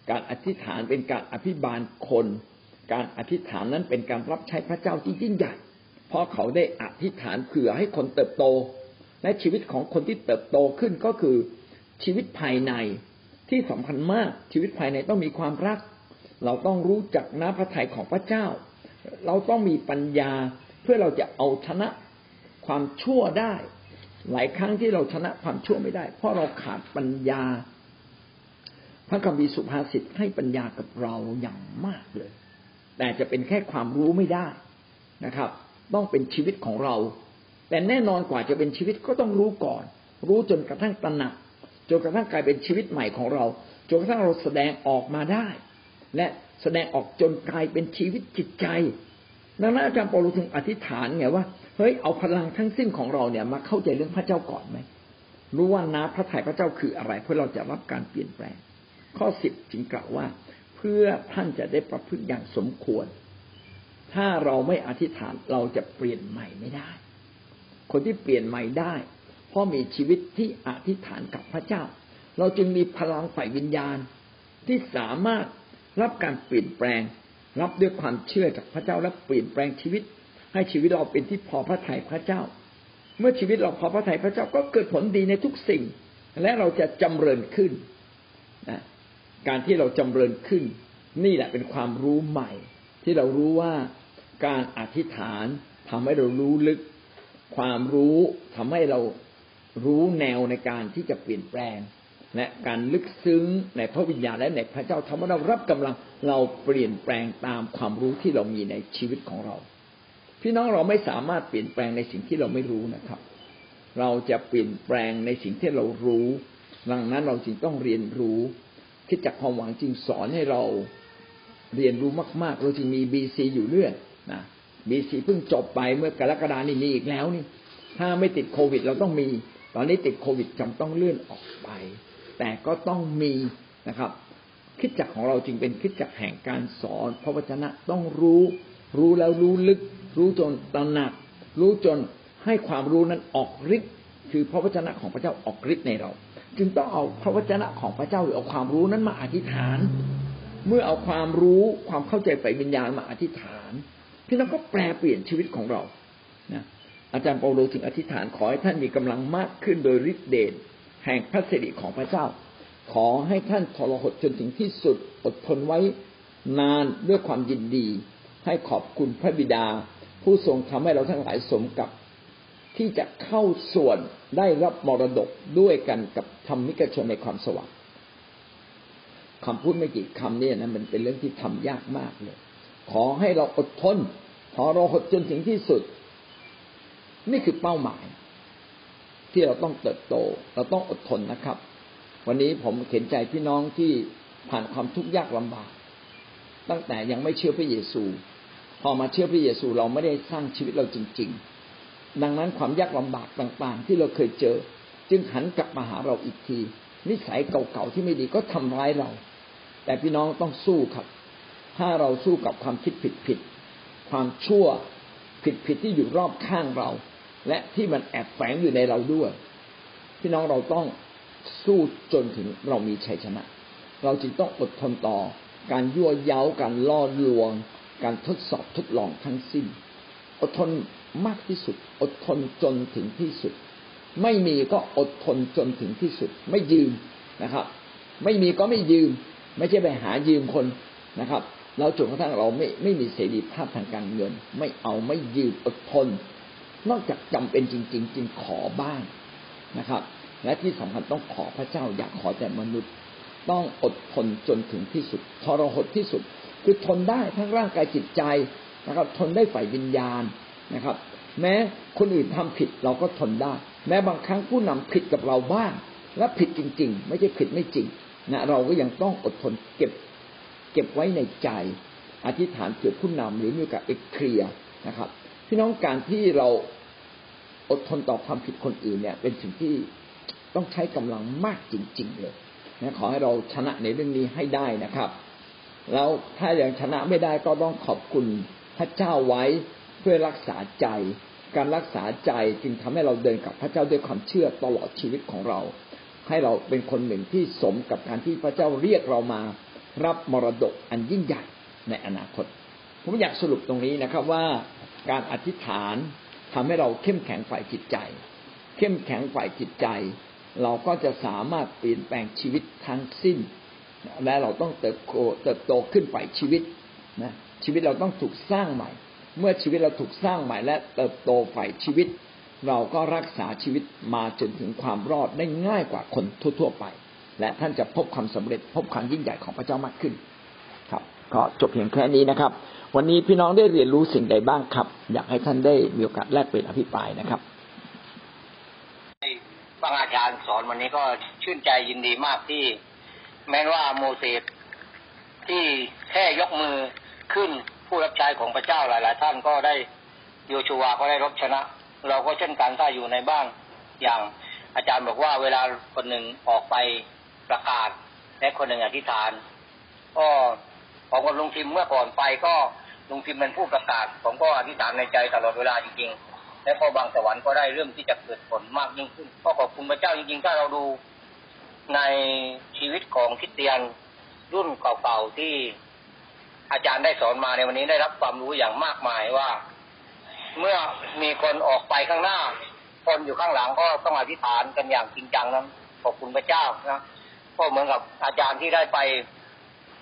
การอธิษฐานเป็นการอภิบาลคน การอธิษฐานนั้นเป็นการรับใช้พระเจ้าที่ยิ่งใหญ่ เพราะเขาได้อธิษฐานเผื่อให้คนเติบโต และชีวิตของคนที่เติบโตขึ้นก็คือชีวิตภายในที่สำคัญมากชีวิตภายในต้องมีความรัก เราต้องรู้จักน้ำพระทัยของพระเจ้า เราต้องมีปัญญา เพื่อเราจะเอาชนะความชั่วได้ หลายครั้งที่เราชนะความชั่วไม่ได้ เพราะเราขาดปัญญา พระคัมภีร์สุภาษิตให้ปัญญากับเราอย่างมากเลย แต่จะเป็นแค่ความรู้ไม่ได้นะครับ ต้องเป็นชีวิตของเรา แต่แน่นอนกว่าจะเป็นชีวิตก็ต้องรู้ก่อน รู้จนกระทั่งตระหนักจนกระทั่งกลายเป็นชีวิตใหม่ของเราจนกระทั่งเราแสดงออกมาได้ และแสดงออกจนกลายเป็นชีวิตจิตใจ ดังนั้นอาจารย์ปอลูถึงอธิษฐานไงว่าเฮ้ยเอาพลังทั้งสิ้นของเราเนี่ยมาเข้าใจเรื่องพระเจ้าก่อนไหมรู้ว่าน้พระทัยพระเจ้าคืออะไร เพื่อเราจะรับการเปลี่ยนแปลง ข้อสิบจึงกล่าวว่า เพื่อท่านจะได้ประพฤติอย่างสมควร ถ้าเราไม่อธิษฐานเราจะเปลี่ยนใหม่ไม่ได้ คนที่เปลี่ยนใหม่ได้ เพราะมีชีวิตที่อธิษฐานกับพระเจ้า เราจึงมีพลังฝ่ายวิญญาณที่สามารถรับการเปลี่ยนแปลง รับด้วยความเชื่อจากพระเจ้าและเปลี่ยนแปลงชีวิต ให้ชีวิตเราเป็นที่พอพระทัยพระเจ้า เมื่อชีวิตเราพอพระทัยพระเจ้าก็เกิดผลดีในทุกสิ่ง และเราจะจำเริญขึ้นนะการที่เราจำเริญขึ้น นี่แหละเป็นความรู้ใหม่ ที่เรารู้ว่าการอธิษฐานทำให้เรารู้ลึก ความรู้ทำให้เรารู้แนวในการที่จะเปลี่ยนแปลง และการลึกซึ้งในพระวิญญาณและในพระเจ้าทำให้เรารับกำลังเราเปลี่ยนแปลงตามความรู้ที่เรามีในชีวิตของเรา พี่น้องเราไม่สามารถเปลี่ยนแปลงในสิ่งที่เราไม่รู้นะครับ เราจะเปลี่ยนแปลงในสิ่งที่เรารู้ดังนั้นเราจึงต้องเรียนรู้คิดจากความหวังจริงสอนให้เราเรียนรู้มาก ๆ เราจึงมีบีซีอยู่เรื่อยนะบีซีเพิ่งจบไปเมื่อกรกฎานี่มีอีกแล้วนี่ ถ้าไม่ติดโควิด เราต้องมี ตอนนี้ติดโควิดจำต้องเลื่อนออกไป แต่ก็ต้องมีนะครับ คิดจักของเราจึงเป็นคิดจักแห่งการสอน พระวจนะต้องรู้ รู้แล้วรู้ลึก รู้จนตระหนัก รู้จนให้ความรู้นั้นออกฤทธิ์คือพระวจนะของพระเจ้าออกฤทธิ์ในเรา จึงต้องเอาพระวจนะของพระเจ้าหรือเอาความรู้นั้นมาอธิษฐาน เมื่อเอาความรู้ความเข้าใจฝ่ายวิญญาณมาอธิษฐานพี่น้องก็แปลเปลี่ยนชีวิตของเรานะอาจารย์เปาโลถึงอธิษฐานขอให้ท่านมีกำลังมากขึ้นโดยฤทธิเดช แห่งพระสิริของพระเจ้า ขอให้ท่านทรหดจนถึงที่สุดอดทนไว้นานด้วยความยินดี ให้ขอบคุณพระบิดา ผู้ทรงทำให้เราทั้งหลายสมกับ ที่จะเข้าส่วนได้รับมรดกด้วยกันกับธรรมิกชนในความสว่างคำพูดไม่กี่คำนี่นะมันเป็นเรื่องที่ทำยากมากเลย ขอให้เราอดทนขอเราหดจนถึงที่สุด นี่คือเป้าหมาย ที่เราต้องเติบโต เราต้องอดทนนะครับ วันนี้ผมเห็นใจพี่น้องที่ผ่านความทุกข์ยากลำบาก ตั้งแต่ยังไม่เชื่อพระเยซู พอมาเชื่อพระเยซูเราไม่ได้สร้างชีวิตเราจริง ๆ ดังนั้นความยากลำบากต่างๆ ที่เราเคยเจอ จึงหันกลับมาหาเราอีกที นิสัยเก่าๆที่ไม่ดีก็ทำร้ายเรา แต่พี่น้องต้องสู้ครับ ถ้าเราสู้กับความคิดผิดผิดความชั่วผิดผิดที่อยู่รอบข้างเรา และที่มันแอบแฝงอยู่ในเราด้วย พี่น้องเราต้องสู้จนถึงเรามีชัยชนะ เราจึงต้องอดทนต่อ การยั่วเย้าการล่อลวง การทดสอบทดลองทั้งสิ้น อดทนมากที่สุด อดทนจนถึงที่สุด ไม่มีก็อดทนจนถึงที่สุด ไม่ยืมนะครับ ไม่มีก็ไม่ยืม ไม่ใช่ไปหายืมคนนะครับ เราจนกระทั่งเราไม่ไม่มีเสรีภาพทางการเงิน ไม่เอาไม่ยืมอดทน นอกจากจำเป็นจริง ๆ จึงขอบ้างนะครับ และที่สำคัญต้องขอพระเจ้าอย่าขอแต่มนุษย์ ต้องอดทนจนถึงที่สุดทรหดที่สุด คือทนได้ทั้งร่างกายจิตใจนะครับ ทนได้ฝ่ายวิญญาณนะครับ แม้คนอื่นทำผิดเราก็ทนได้ แม้บางครั้งผู้นำผิดกับเราบ้าง และผิดจริง ๆ ไม่ใช่ผิดไม่จริงนะเราก็ยังต้องอดทนเก็บ เก็บไว้ในใจ อธิษฐานเกิดผู้นำหรือมีโอกาสเอกเคลียนะครับพี่น้องการที่เรา อดทนต่อความผิดคนอื่นเนี่ย เป็นสิ่งที่ต้องใช้กำลังมากจริง ๆ เลยนะขอให้เราชนะในเรื่องนี้ให้ได้นะครับ แล้วถ้ายังชนะไม่ได้ก็ต้องขอบคุณพระเจ้าไว้เพื่อรักษาใจ การรักษาใจจึงทำให้เราเดินกับพระเจ้าด้วยความเชื่อตลอดชีวิตของเรา ให้เราเป็นคนหนึ่งที่สมกับการที่พระเจ้าเรียกเรามา รับมรดกอันยิ่งใหญ่ในอนาคต ผมอยากสรุปตรงนี้นะครับว่าการอธิษฐาน ทำให้เราเข้มแข็งฝ่ายจิตใจ เข้มแข็งฝ่ายจิตใจ เราก็จะสามารถเปลี่ยนแปลงชีวิตทั้งสิ้น และเราต้องเติบโตเติบโตขึ้นฝ่ายชีวิตนะชีวิตเราต้องถูกสร้างใหม่ เมื่อชีวิตเราถูกสร้างใหม่ และเติบโตฝ่ายชีวิต เราก็รักษาชีวิตมาจนถึงความรอดได้ง่ายกว่าคนทั่ว ๆ ไป และท่านจะพบความสำเร็จพบความยิ่งใหญ่ของพระเจ้ามากขึ้น ครับ ก็จบเพียงแค่นี้นะครับ วันนี้พี่น้องได้เรียนรู้สิ่งใดบ้างครับ อยากให้ท่านได้มีโอกาสแลกเปลี่ยนอภิปรายนะครับฟังอาจารย์สอนวันนี้ก็ชื่นใจยินดีมากที่ แม้ว่าโมเสสที่แค่ยกมือขึ้นผู้รับใช้ของพระเจ้าหลาย ๆ ท่านก็ได้โยชูวาก็ได้รบชนะ เราก็เช่นกันถ้าอยู่ในบ้านอย่างอาจารย์บอกว่าเวลาคนหนึ่งออกไปประกาศ และคนหนึ่งอธิษฐานก็ผมกับลุงทิมเมื่อก่อนไปก็ ลุงทิมเป็นผู้ประกาศ ผมก็อธิษฐานในใจตลอดเวลาจริงๆ และพอบางสวรรค์ก็ได้เริ่มที่จะเกิดผลมากยิ่งขึ้นก็ขอบคุณพระเจ้าจริงๆ ถ้าเราดูในชีวิตของคิดเตียนรุ่นเก่าๆที่อาจารย์ได้สอนมาในวันนี้ได้รับความรู้อย่างมากมายว่า เมื่อมีคนออกไปข้างหน้า คนอยู่ข้างหลังก็ต้องอธิษฐานกันอย่างจริงจังนะขอบคุณพระเจ้านะก็เหมือนกับอาจารย์ที่ได้ไป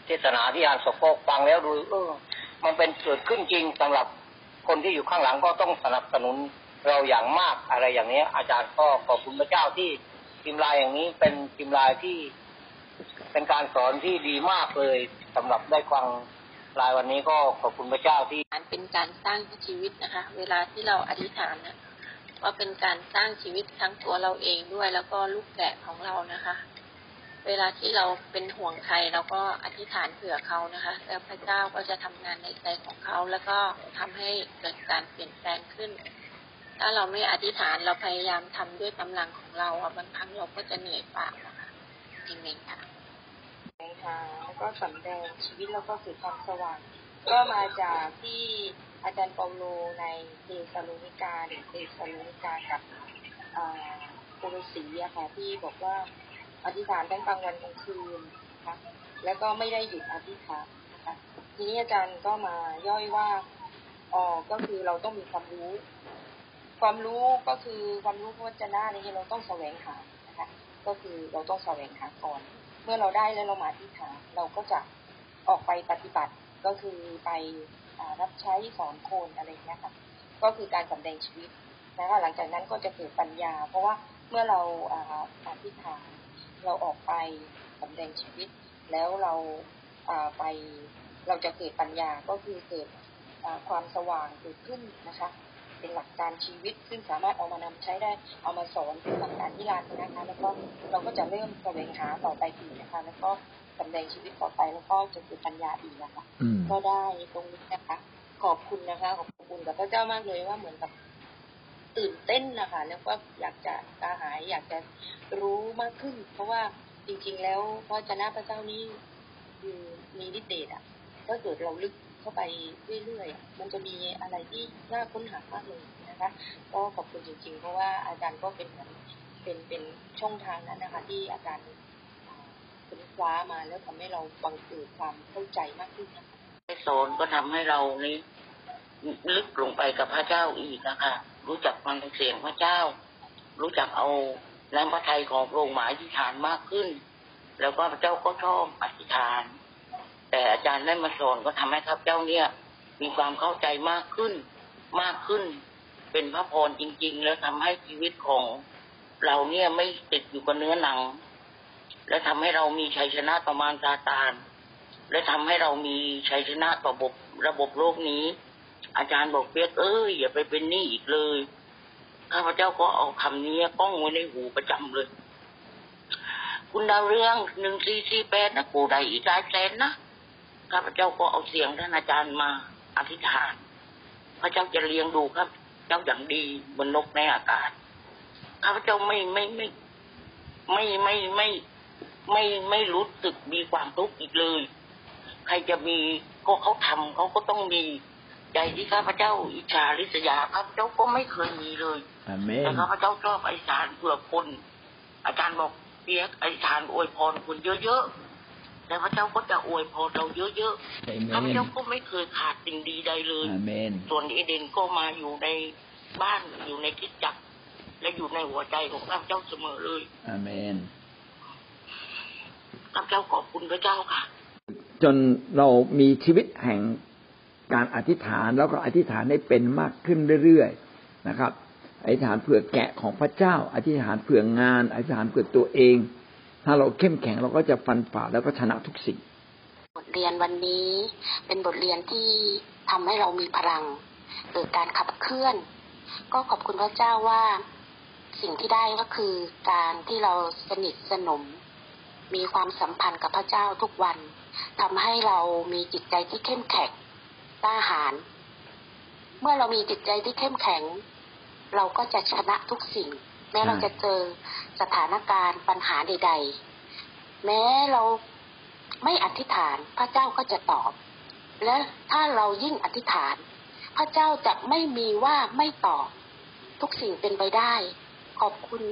เทศนาที่อ่านสกกฟังแล้วดูเออ มันเป็นเกิดขึ้นจริงสำหรับคนที่อยู่ข้างหลังก็ต้องสนับสนุนเราอย่างมากอะไรอย่างนี้อาจารย์ก็ขอบคุณพระเจ้าที่พิมพ์ลายอย่างนี้เป็นพิมพ์ลายที่ เป็นการสอนที่ดีมากเลยสำหรับได้ฟังลายวันนี้ก็ขอบคุณพระเจ้าที่เป็นการสร้างชีวิตนะคะ เวลาที่เราอธิษฐานนะว่าเป็นการสร้างชีวิตทั้งตัวเราเองด้วยแล้วก็ลูกแกะของเรานะคะ เวลาที่เราเป็นห่วงใครเราก็อธิษฐานเผื่อเขานะคะ แล้วพระเจ้าก็จะทำงานในใจของเขา แล้วก็ทำให้เกิดการเปลี่ยนแปลงขึ้น ถ้าเราไม่อธิษฐานเราพยายามทำด้วยกำลังของเราอะบางครั้งเราก็จะเหนื่อยเปล่านะคะเอเมนค่ะค่ะแล้วก็สำแดงชีวิตแล้วก็คือความสว่างก็มาจากที่อาจารย์เปาโลในเทสโลนิกาหรือเทสโลนิกากับโคโลสีอะค่ะที่บอกว่า อธิษฐานทั้งกลางวันกลางคืนนะคะแล้วก็ไม่ได้หยุดอธิษฐานนะคะทีนี้อาจารย์ก็มาย่อยว่าอ๋อก็คือเราต้องมีความรู้ ความรู้ก็คือความรู้พระวจนะนี่เราต้องแสวงหานะคะก็คือเราต้องแสวงหาก่อน เมื่อเราได้แล้วเรามาอธิษฐานเราก็จะออกไปปฏิบัติก็คือไปรับใช้สอนคนอะไรเงี้ยค่ะก็คือการสำแดงชีวิตนะคะหลังจากนั้นก็จะเกิดปัญญา เพราะว่าเมื่อเราอธิษฐาน เราออกไปสำแดงชีวิต แล้วเราไปเราจะเกิดปัญญาก็คือเกิดความสว่างเกิดขึ้นนะคะ เป็นหลักการชีวิต ซึ่งสามารถเอามานำใช้ได้เอามาสอนเป็นหลักการที่รานนะคะ แล้วก็เราก็จะเริ่มแสวงหาต่อไปอีกนะคะ แล้วก็สำแดงชีวิตต่อไปแล้วก็จะเกิดปัญญาอีกนะคะก็ได้ตรงนี้นะคะ ขอบคุณนะคะ ขอบคุณกับพระเจ้ามากเลยว่าเหมือนกับ ตื่นเต้นนะคะแล้วก็อยากจะกระหายอยากจะรู้มากขึ้น เพราะว่าจริง ๆ แล้วพระเจ้าพระเจ้านี้คือมีฤทธิ์เดชอะถ้าเกิดเราลึกเข้าไปเรื่อยๆมันจะมีอะไรที่น่าค้นหามากเลยนะคะ ก็ขอบคุณจริง ๆ เพราะว่าอาจารย์ก็เป็นเหมือนเป็นเป็นช่องทางนั้นนะคะ ที่อาจารย์ค้นคว้ามาแล้วทำให้เราบังเกิดความเข้าใจมากขึ้นนะคะสอนก็ทำให้เรานี้ลึกลงไปกับพระเจ้าอีกนะคะ รู้จักฟังเสียงพระเจ้า รู้จักเอาแรงพระทัยของพระองค์หมาอธิษฐานมากขึ้น แล้วก็พระเจ้าก็ชอบอธิษฐาน แต่อาจารย์ได้มาสอนก็ทำให้ข้าพเจ้าเนี่ย มีความเข้าใจมากขึ้น มากขึ้น เป็นพระพรจริง ๆ แล้วทำให้ชีวิตของเราเนี่ยไม่ติดอยู่กับเนื้อหนัง และทำให้เรามีชัยชนะต่อมารซาตาน และทำให้เรามีชัยชนะต่อระบบระบบโลกนี้ อาจารย์บอกเปียกเอ้ยอย่าไปเป็นหนี้อีกเลยข้าพเจ้าก็เอาคำนี้ก้องไว้ในหูประจำเลย คุณดาวเรื่องหนึ่งสี่สี่แปดนะกูได้อีกหลายแสนนะข้าพเจ้าก็เอาเสียงท่านอาจารย์มาอธิษฐาน พระเจ้าจะเลี้ยงดูครับ เจ้าอย่างดีบนนกในอากาศข้าพเจ้าไม่ไม่ไม่ ไม่ไม่ไม่ไม่ไม่รู้สึกมีความทุกข์อีกเลย ใครจะมีก็เขาทำเขาก็ต้องมี ใจที่ข้าพเจ้าอิจฉาริษยาข้าพเจ้าก็ไม่เคยมีเลยอาเมนแต่ข้าพเจ้าชอบอธิษฐานเพื่อคน อาจารย์บอกเปียกอธิษฐานอวยพรคนเยอะๆแต่พระเจ้าก็จะอวยพรเราเยอะอาๆเมข้าพนเจ้าก็ไม่เคยขาดสิ่งดีใดเลยอาเมนส่วนเอเดนก็มาอยู่ในบ้านอยู่ในคริดจักรและอยู่ในหัวใจของข้าพเจ้าเสมอเลยอาเมนข้าพเจ้าขอบคุณพระเจ้าค่ะ จนเรามีชีวิตแห่ง การอธิษฐานแล้วก็อธิษฐานให้เป็นมากขึ้นเรื่อยๆนะครับ อธิษฐานเผื่อแกะของพระเจ้า อธิษฐานเผื่องาน อธิษฐานเผื่อตัวเอง ถ้าเราเข้มแข็งเราก็จะฟันฝ่าแล้วก็ชนะทุกสิ่ง บทเรียนวันนี้เป็นบทเรียนที่ทำให้เรามีพลังเกิดการขับเคลื่อน ก็ขอบคุณพระเจ้าว่าสิ่งที่ได้ก็คือการที่เราสนิทสนม มีความสัมพันธ์กับพระเจ้าทุกวันทำให้เรามีจิตใจที่เข้มแข็ง กล้าหาญเมื่อเรามีจิตใจที่เข้มแข็ง เราก็จะชนะทุกสิ่ง แม้เราจะเจอสถานการณ์ปัญหาใด ๆ แม้เราไม่อธิษฐานพระเจ้าก็จะตอบ และถ้าเรายิ่งอธิษฐาน พระเจ้าจะไม่มีว่าไม่ตอบ ทุกสิ่งเป็นไปได้ ขอบคุณ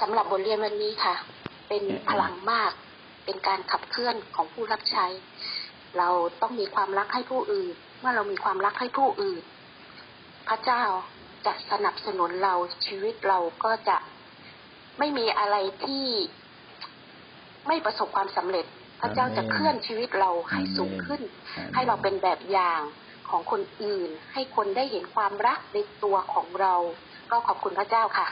สำหรับบทเรียนวันนี้ค่ะ เป็นพลังมากเป็นการขับเคลื่อนของผู้รับใช้ เราต้องมีความรักให้ผู้อื่น เมื่อเรามีความรักให้ผู้อื่น พระเจ้าจะสนับสนุนเราชีวิตเราก็จะไม่มีอะไรที่ไม่ประสบความสำเร็จ พระเจ้าจะเคลื่อนชีวิตเราให้สูงขึ้น ให้เราเป็นแบบอย่างของคนอื่น ให้คนได้เห็นความรักในตัวของเรา ก็ขอบคุณพระเจ้าค่ะ